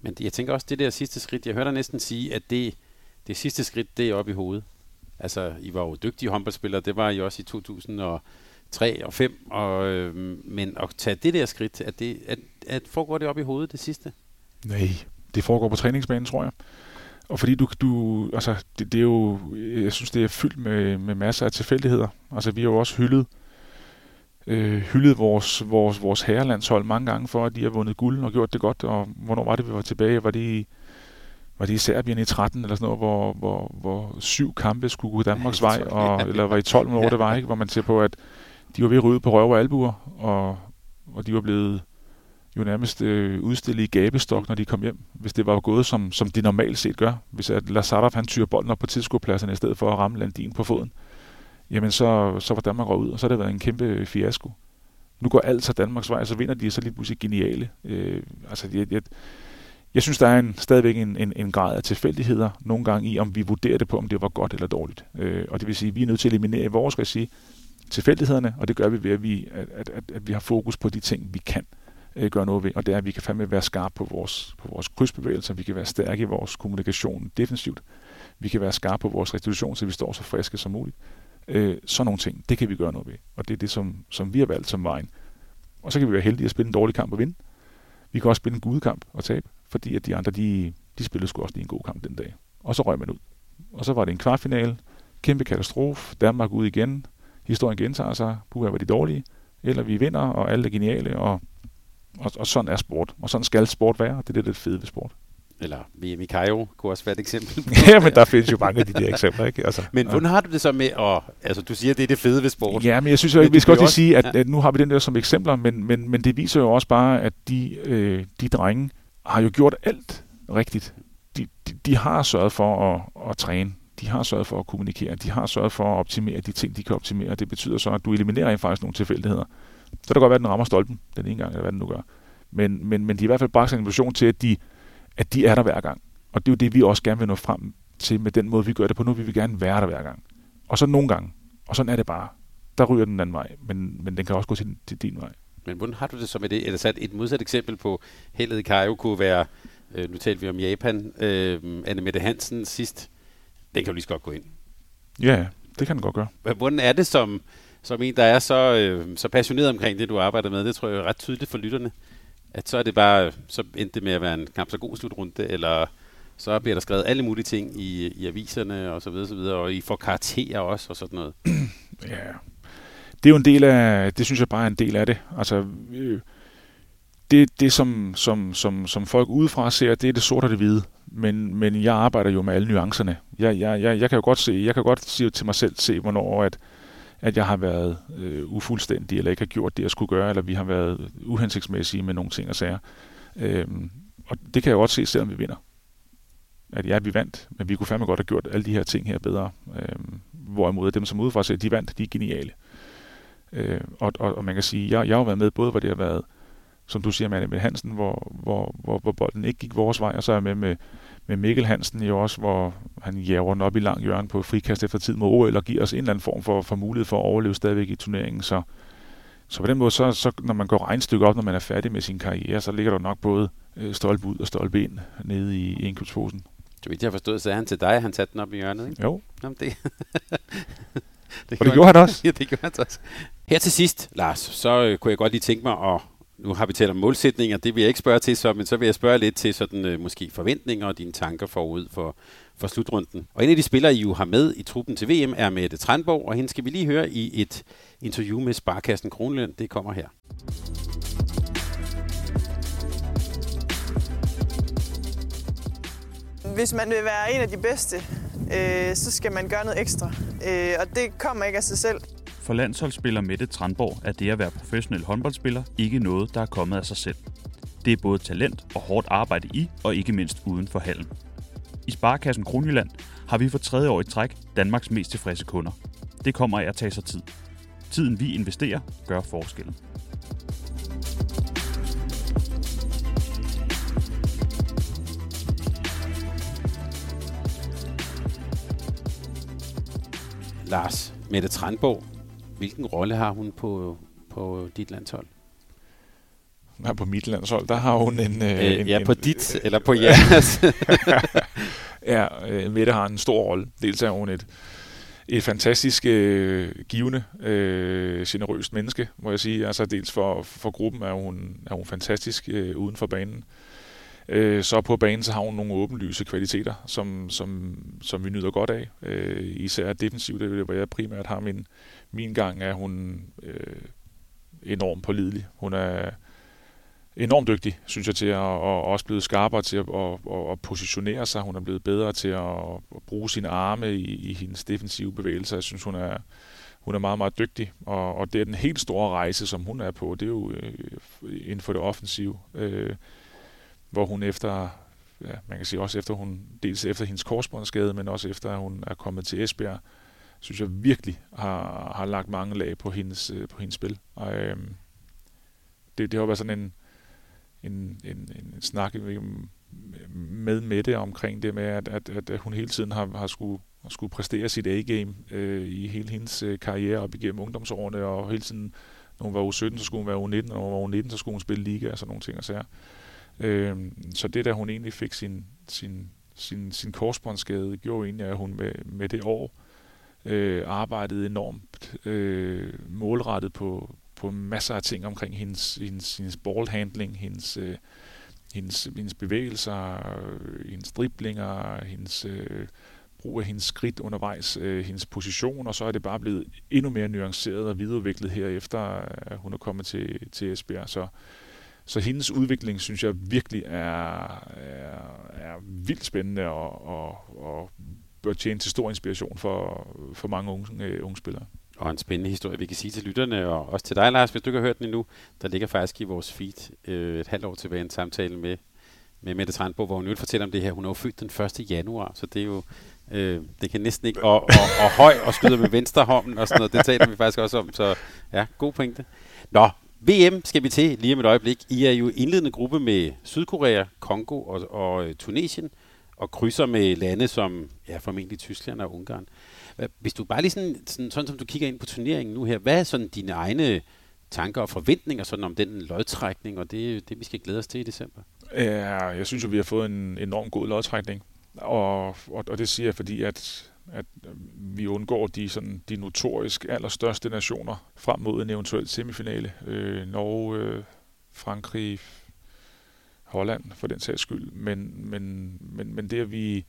Speaker 2: Men jeg tænker også, det der sidste skridt, jeg hørte dig næsten sige, at det, det sidste skridt, det er oppe i hovedet. Altså, I var jo dygtige håndboldspillere, det var I også i 2003 og 5, og, øh, men at tage det der skridt, at, det, at, at foregår det op i hovedet, det sidste?
Speaker 3: Nej, det foregår på træningsbanen, tror jeg. Og fordi du, du altså, det, det er jo, jeg synes, det er fyldt med, med masser af tilfældigheder. Altså, vi har jo også hyldet, øh, hyldet vores, vores, vores herrelandshold mange gange for, at de har vundet guld og gjort det godt. Og hvornår var det, vi var tilbage? Var det i var det i Serbien i 13 eller sådan noget, hvor, hvor, hvor syv kampe skulle gå Danmarks vej, [laughs] og, eller var i 12 år, det var, ikke? Hvor man ser på, at de var ved at ryge på røv og albuer, og, og de var blevet jo nærmest øh, udstillet i gabestok, når de kom hjem, hvis det var gået, som, som de normalt set gør. Hvis at Lazarov han tyrer bolden op på tilskuerpladserne i stedet for at ramme Landin på foden, jamen så, så var Danmark røget ud, og så har det været en kæmpe fiasko. Nu går alt så Danmarks vej, og så vinder de, så lige pludselig geniale. Øh, altså, jeg, jeg, jeg synes, der er en, stadigvæk en, en, en grad af tilfældigheder nogle gange i, om vi vurderer det på, om det var godt eller dårligt. Øh, og det vil sige, at vi er nødt til at eliminere i vores regi tilfældighederne, og det gør vi ved, at vi, at, at, at vi har fokus på de ting, vi kan øh, Øh, gøre noget ved, og det er, at vi kan fandme være skarpe på vores, på vores krydsbevægelser, vi kan være stærke i vores kommunikation defensivt, vi kan være skarpe på vores restitution, så vi står så friske som muligt. Øh, sådan nogle ting, det kan vi gøre noget ved, og det er det, som, som vi har valgt som vejen. Og så kan vi være heldige at spille en dårlig kamp og vinde. Vi kan også spille en gudekamp og tabe fordi at de andre, de, de spillede sgu også lige en god kamp den dag. Og så røg man ud. Og så var det en kvartfinale, kæmpe katastrofe, Danmark ud igen, historien gentager sig, puha var de dårlige, eller vi vinder, og alle er geniale, og, og, og sådan er sport. Og sådan skal sport være, det er det, det fede ved sport.
Speaker 2: Eller VM i Cairo kunne også være et eksempel. [laughs]
Speaker 3: ja, men der findes jo mange af de der eksempler, ikke? Altså,
Speaker 2: men hvordan har du det så med at... Altså, du siger, det er det fede ved sport.
Speaker 3: Ja, men jeg synes, at vi skal også sige, at, ja. at nu har vi den der som eksempler, men, men, men det viser jo også bare, at de, øh, de drenge har jo gjort alt rigtigt. De, de, de har sørget for at, at træne. De har sørget for at kommunikere. De har sørget for at optimere de ting, de kan optimere. Det betyder så, at du eliminerer faktisk nogle tilfældigheder. Så det kan godt være, at den rammer stolpen den ene gang, eller hvad den nu gør. Men, men, men de er i hvert fald bragt en invitation til, at de, at de er der hver gang. Og det er jo det, vi også gerne vil nå frem til med den måde, vi gør det på nu. Vi vil gerne være der hver gang. Og så nogle gange. Og sådan er det bare. Der ryger den anden vej, men, men den kan også gå til, til din vej.
Speaker 2: Men hvordan har du det så med det? Eller sat et modsat eksempel på heldet i Kajo kunne være, øh, nu talte vi om Japan, øh, Anne Mette Hansen sidst. Den kan jo lige så godt gå ind.
Speaker 3: Ja, det kan den godt gøre.
Speaker 2: Hvordan er det som, som en, der er så, øh, så passioneret omkring det, du arbejder med? Det tror jeg er ret tydeligt for lytterne. At så er det bare, så endte det med at være en knap så god slutrunde, eller så bliver der skrevet alle mulige ting i, i aviserne og så videre, så videre, og I får karakterer også og sådan noget. [clears throat]
Speaker 3: ja, det er jo en del af, det synes jeg bare er en del af det. Altså, øh, det, det som, som, som, som folk udefra ser, det er det sorte og det hvide. Men, men jeg arbejder jo med alle nuancerne. Jeg, jeg, jeg, jeg kan jo godt se, jeg kan godt sige til mig selv, se hvornår at, at jeg har været øh, ufuldstændig, eller ikke har gjort det, jeg skulle gøre, eller vi har været uhensigtsmæssige med nogle ting og sager. Øhm, og det kan jeg godt se, selvom vi vinder. At ja, vi vandt, men vi kunne fandme godt have gjort alle de her ting her bedre. Øhm, hvorimod dem, som udefra ser, de vandt, de er geniale. Øh, og, og, og man kan sige, jeg, jeg har været med både, hvor det har været, som du siger, med, med Hansen, hvor, hvor, hvor, hvor bolden ikke gik vores vej, og så er jeg med med, med Mikkel Hansen jo også, hvor han jager den op i lang hjørne på frikast efter tid mod OL, og giver os en eller anden form for, for mulighed for at overleve stadigvæk i turneringen. Så, så på den måde, så, så når man går regnstykke op, når man er færdig med sin karriere, så ligger der nok både øh, stolpe ud og stolpe ind nede i indkøbsposen.
Speaker 2: Så vidt jeg har forstået, er han til dig, at han satte den op i hjørnet, ikke?
Speaker 3: Jo.
Speaker 2: Jamen, det. [laughs]
Speaker 3: det og det gjorde han også. [laughs]
Speaker 2: ja, det gjorde han også. Her til sidst, Lars, så øh, kunne jeg godt lige tænke mig at nu har vi talt om målsætninger, det vil jeg ikke spørge til, så, men så vil jeg spørge lidt til sådan, øh, måske forventninger og dine tanker forud for, for slutrunden. Og en af de spillere, I jo har med i truppen til VM, er Mette Trandborg, og hende skal vi lige høre i et interview med Sparkassen Kronlund. Det kommer her.
Speaker 4: Hvis man vil være en af de bedste, øh, så skal man gøre noget ekstra. Øh, og det kommer ikke af sig selv.
Speaker 5: For landsholdsspiller Mette Tranborg er det at være professionel håndboldspiller ikke noget, der er kommet af sig selv. Det er både talent og hårdt arbejde i, og ikke mindst uden for hallen. I Sparkassen Kronjylland har vi for tredje år i træk Danmarks mest tilfredse kunder. Det kommer af at tage sig tid. Tiden vi investerer gør forskellen.
Speaker 2: Lars, Mette Trandborg, hvilken rolle har hun på, på dit landshold?
Speaker 3: Ja, på mit landshold, der har hun en... Øh,
Speaker 2: en ja, på en, dit, øh, [laughs] eller på jeres. [laughs]
Speaker 3: ja, øh, Mette har en stor rolle. Dels er hun et, et fantastisk øh, givende, øh, generøst menneske, må jeg sige. Altså dels for, for gruppen er hun, er hun fantastisk øh, uden for banen. Øh, så på banen så har hun nogle åbenlyse kvaliteter, som, som, som vi nyder godt af. Øh, især defensivt, det er hvor jeg primært har min, min gang, er hun øh, enormt pålidelig. Hun er enormt dygtig, synes jeg, til at og også blevet skarpere til at, at, at, at positionere sig. Hun er blevet bedre til at, at bruge sine arme i, i hendes defensive bevægelser. Jeg synes, hun er, hun er meget, meget dygtig, og, og det er den helt store rejse, som hun er på. Det er jo øh, inden for det offensive. Øh, hvor hun efter, ja, man kan sige også efter hun, dels efter hendes korsbåndsskade, men også efter at hun er kommet til Esbjerg, synes jeg virkelig har, har lagt mange lag på hendes, øh, på hendes spil. Og, øh, det, det har været sådan en, en, en, en snak med Mette omkring det med, at, at, at hun hele tiden har, har skulle, skulle præstere sit A-game øh, i hele hendes øh, karriere op igennem ungdomsårene, og hele tiden, når hun var u 17, så skulle hun være u 19, og når hun var u 19, så skulle hun spille liga og sådan nogle ting og sager. Øh, så det, der hun egentlig fik sin, sin, sin, sin korsbåndsskade, gjorde egentlig, at hun med, med det år øh, arbejdede enormt øh, målrettet på, på masser af ting omkring hendes, hendes, hendes ballhandling, hendes, øh, hendes, hendes bevægelser, hendes driblinger, hendes øh, brug af hendes skridt undervejs, øh, hendes position, og så er det bare blevet endnu mere nuanceret og videreudviklet her efter, at hun er kommet til, til Esbjerg. Så, så hendes udvikling, synes jeg virkelig er, er, er vildt spændende og, og, og bør tjene til stor inspiration for, for mange unge, øh, unge spillere.
Speaker 2: Og en spændende historie, vi kan sige til lytterne, og også til dig, Lars, hvis du ikke har hørt den endnu. Der ligger faktisk i vores feed øh, et halvt år tilbage en samtale med, med Mette Trandbo, hvor hun jo fortæller om det her. Hun er jo født den 1. januar, så det er jo Øh, det kan næsten ikke... Og, og, og høj og skyder med venstre hånd og sådan noget. Det taler vi faktisk også om. Så ja, god pointe. Nå, VM skal vi til lige om et øjeblik. I er jo indledende gruppe med Sydkorea, Kongo og, og øh, Tunesien, og krydser med lande som ja, formentlig Tyskland og Ungarn. Hvis du bare lige sådan, sådan, sådan som du kigger ind på turneringen nu her, hvad er sådan dine egne tanker og forventninger sådan om den lodtrækning, og det, det vi skal glæde os til i december?
Speaker 3: Ja, jeg synes jo, vi har fået en enorm god lodtrækning. Og, og, og det siger jeg, fordi at, at vi undgår de, sådan, de notorisk allerstørste nationer frem mod en eventuel semifinale. Øh, Norge, øh, Frankrig, Holland for den sags skyld. Men, men, men, men det, at vi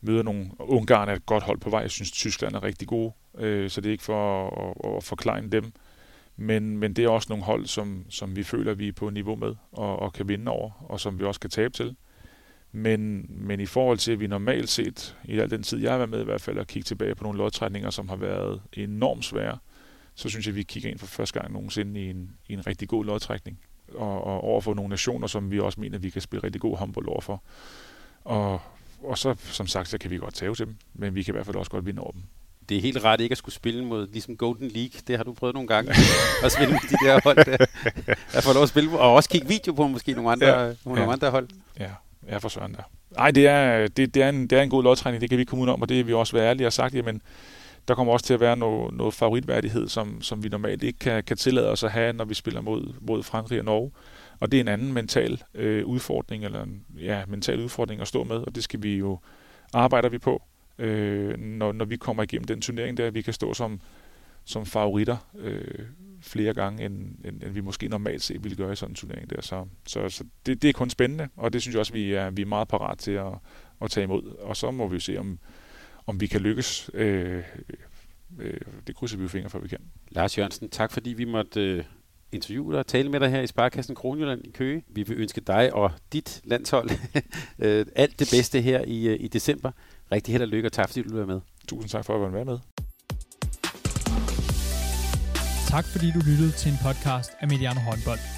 Speaker 3: møder nogle... Ungarn er et godt hold på vej. Jeg synes, Tyskland er rigtig gode, øh, så det er ikke for at, at forklare dem. Men, men det er også nogle hold, som, som vi føler, vi er på niveau med og, og kan vinde over, og som vi også kan tabe til. Men, men i forhold til, at vi normalt set, i al den tid, jeg har været med i hvert fald, at kigge tilbage på nogle lodtrækninger, som har været enormt svære, så synes jeg, at vi kigger ind for første gang nogensinde i en, i en rigtig god lodtrækning. Og, og overfor nogle nationer, som vi også mener, at vi kan spille rigtig god håndbold overfor. Og, og så, som sagt, så kan vi godt tage til dem, men vi kan i hvert fald også godt vinde over dem
Speaker 2: det er helt ret ikke at skulle spille mod ligesom Golden League. Det har du prøvet nogle gange. [laughs] at spille med de der hold der. At få lov at spille og også kigge video på måske nogle andre, ja. nogle ja. andre hold.
Speaker 3: Ja, Ja, for søren der. Nej, det er, det, det, er en, det er en god lodtrækning, det kan vi komme ud om, og det er vi også være ærlige og sagt, jamen, der kommer også til at være noget, noget favoritværdighed, som, som vi normalt ikke kan, kan tillade os at have, når vi spiller mod, mod Frankrig og Norge. Og det er en anden mental øh, udfordring, eller en ja, mental udfordring at stå med, og det skal vi jo, arbejder vi på, øh, når, når vi kommer igennem den turnering der, vi kan stå som, som favoritter øh, flere gange, end, end, end vi måske normalt set ville gøre i sådan en turnering der. Så, så, så det, det er kun spændende, og det synes jeg også, vi er, vi er meget parat til at, at tage imod. Og så må vi jo se, om, om vi kan lykkes. Øh, øh, det krydser vi jo fingre for, vi kan.
Speaker 2: Lars Jørgensen, tak fordi vi måtte øh, interviewe dig og tale med dig her i Sparkassen Kronjylland i Køge. Vi vil ønske dig og dit landshold [laughs] øh, alt det bedste her i, øh, i december. Rigtig held og lykke, og tak fordi du være med.
Speaker 3: Tusind tak for at være med.
Speaker 1: Tak fordi du lyttede til en podcast af Mediano Håndbold.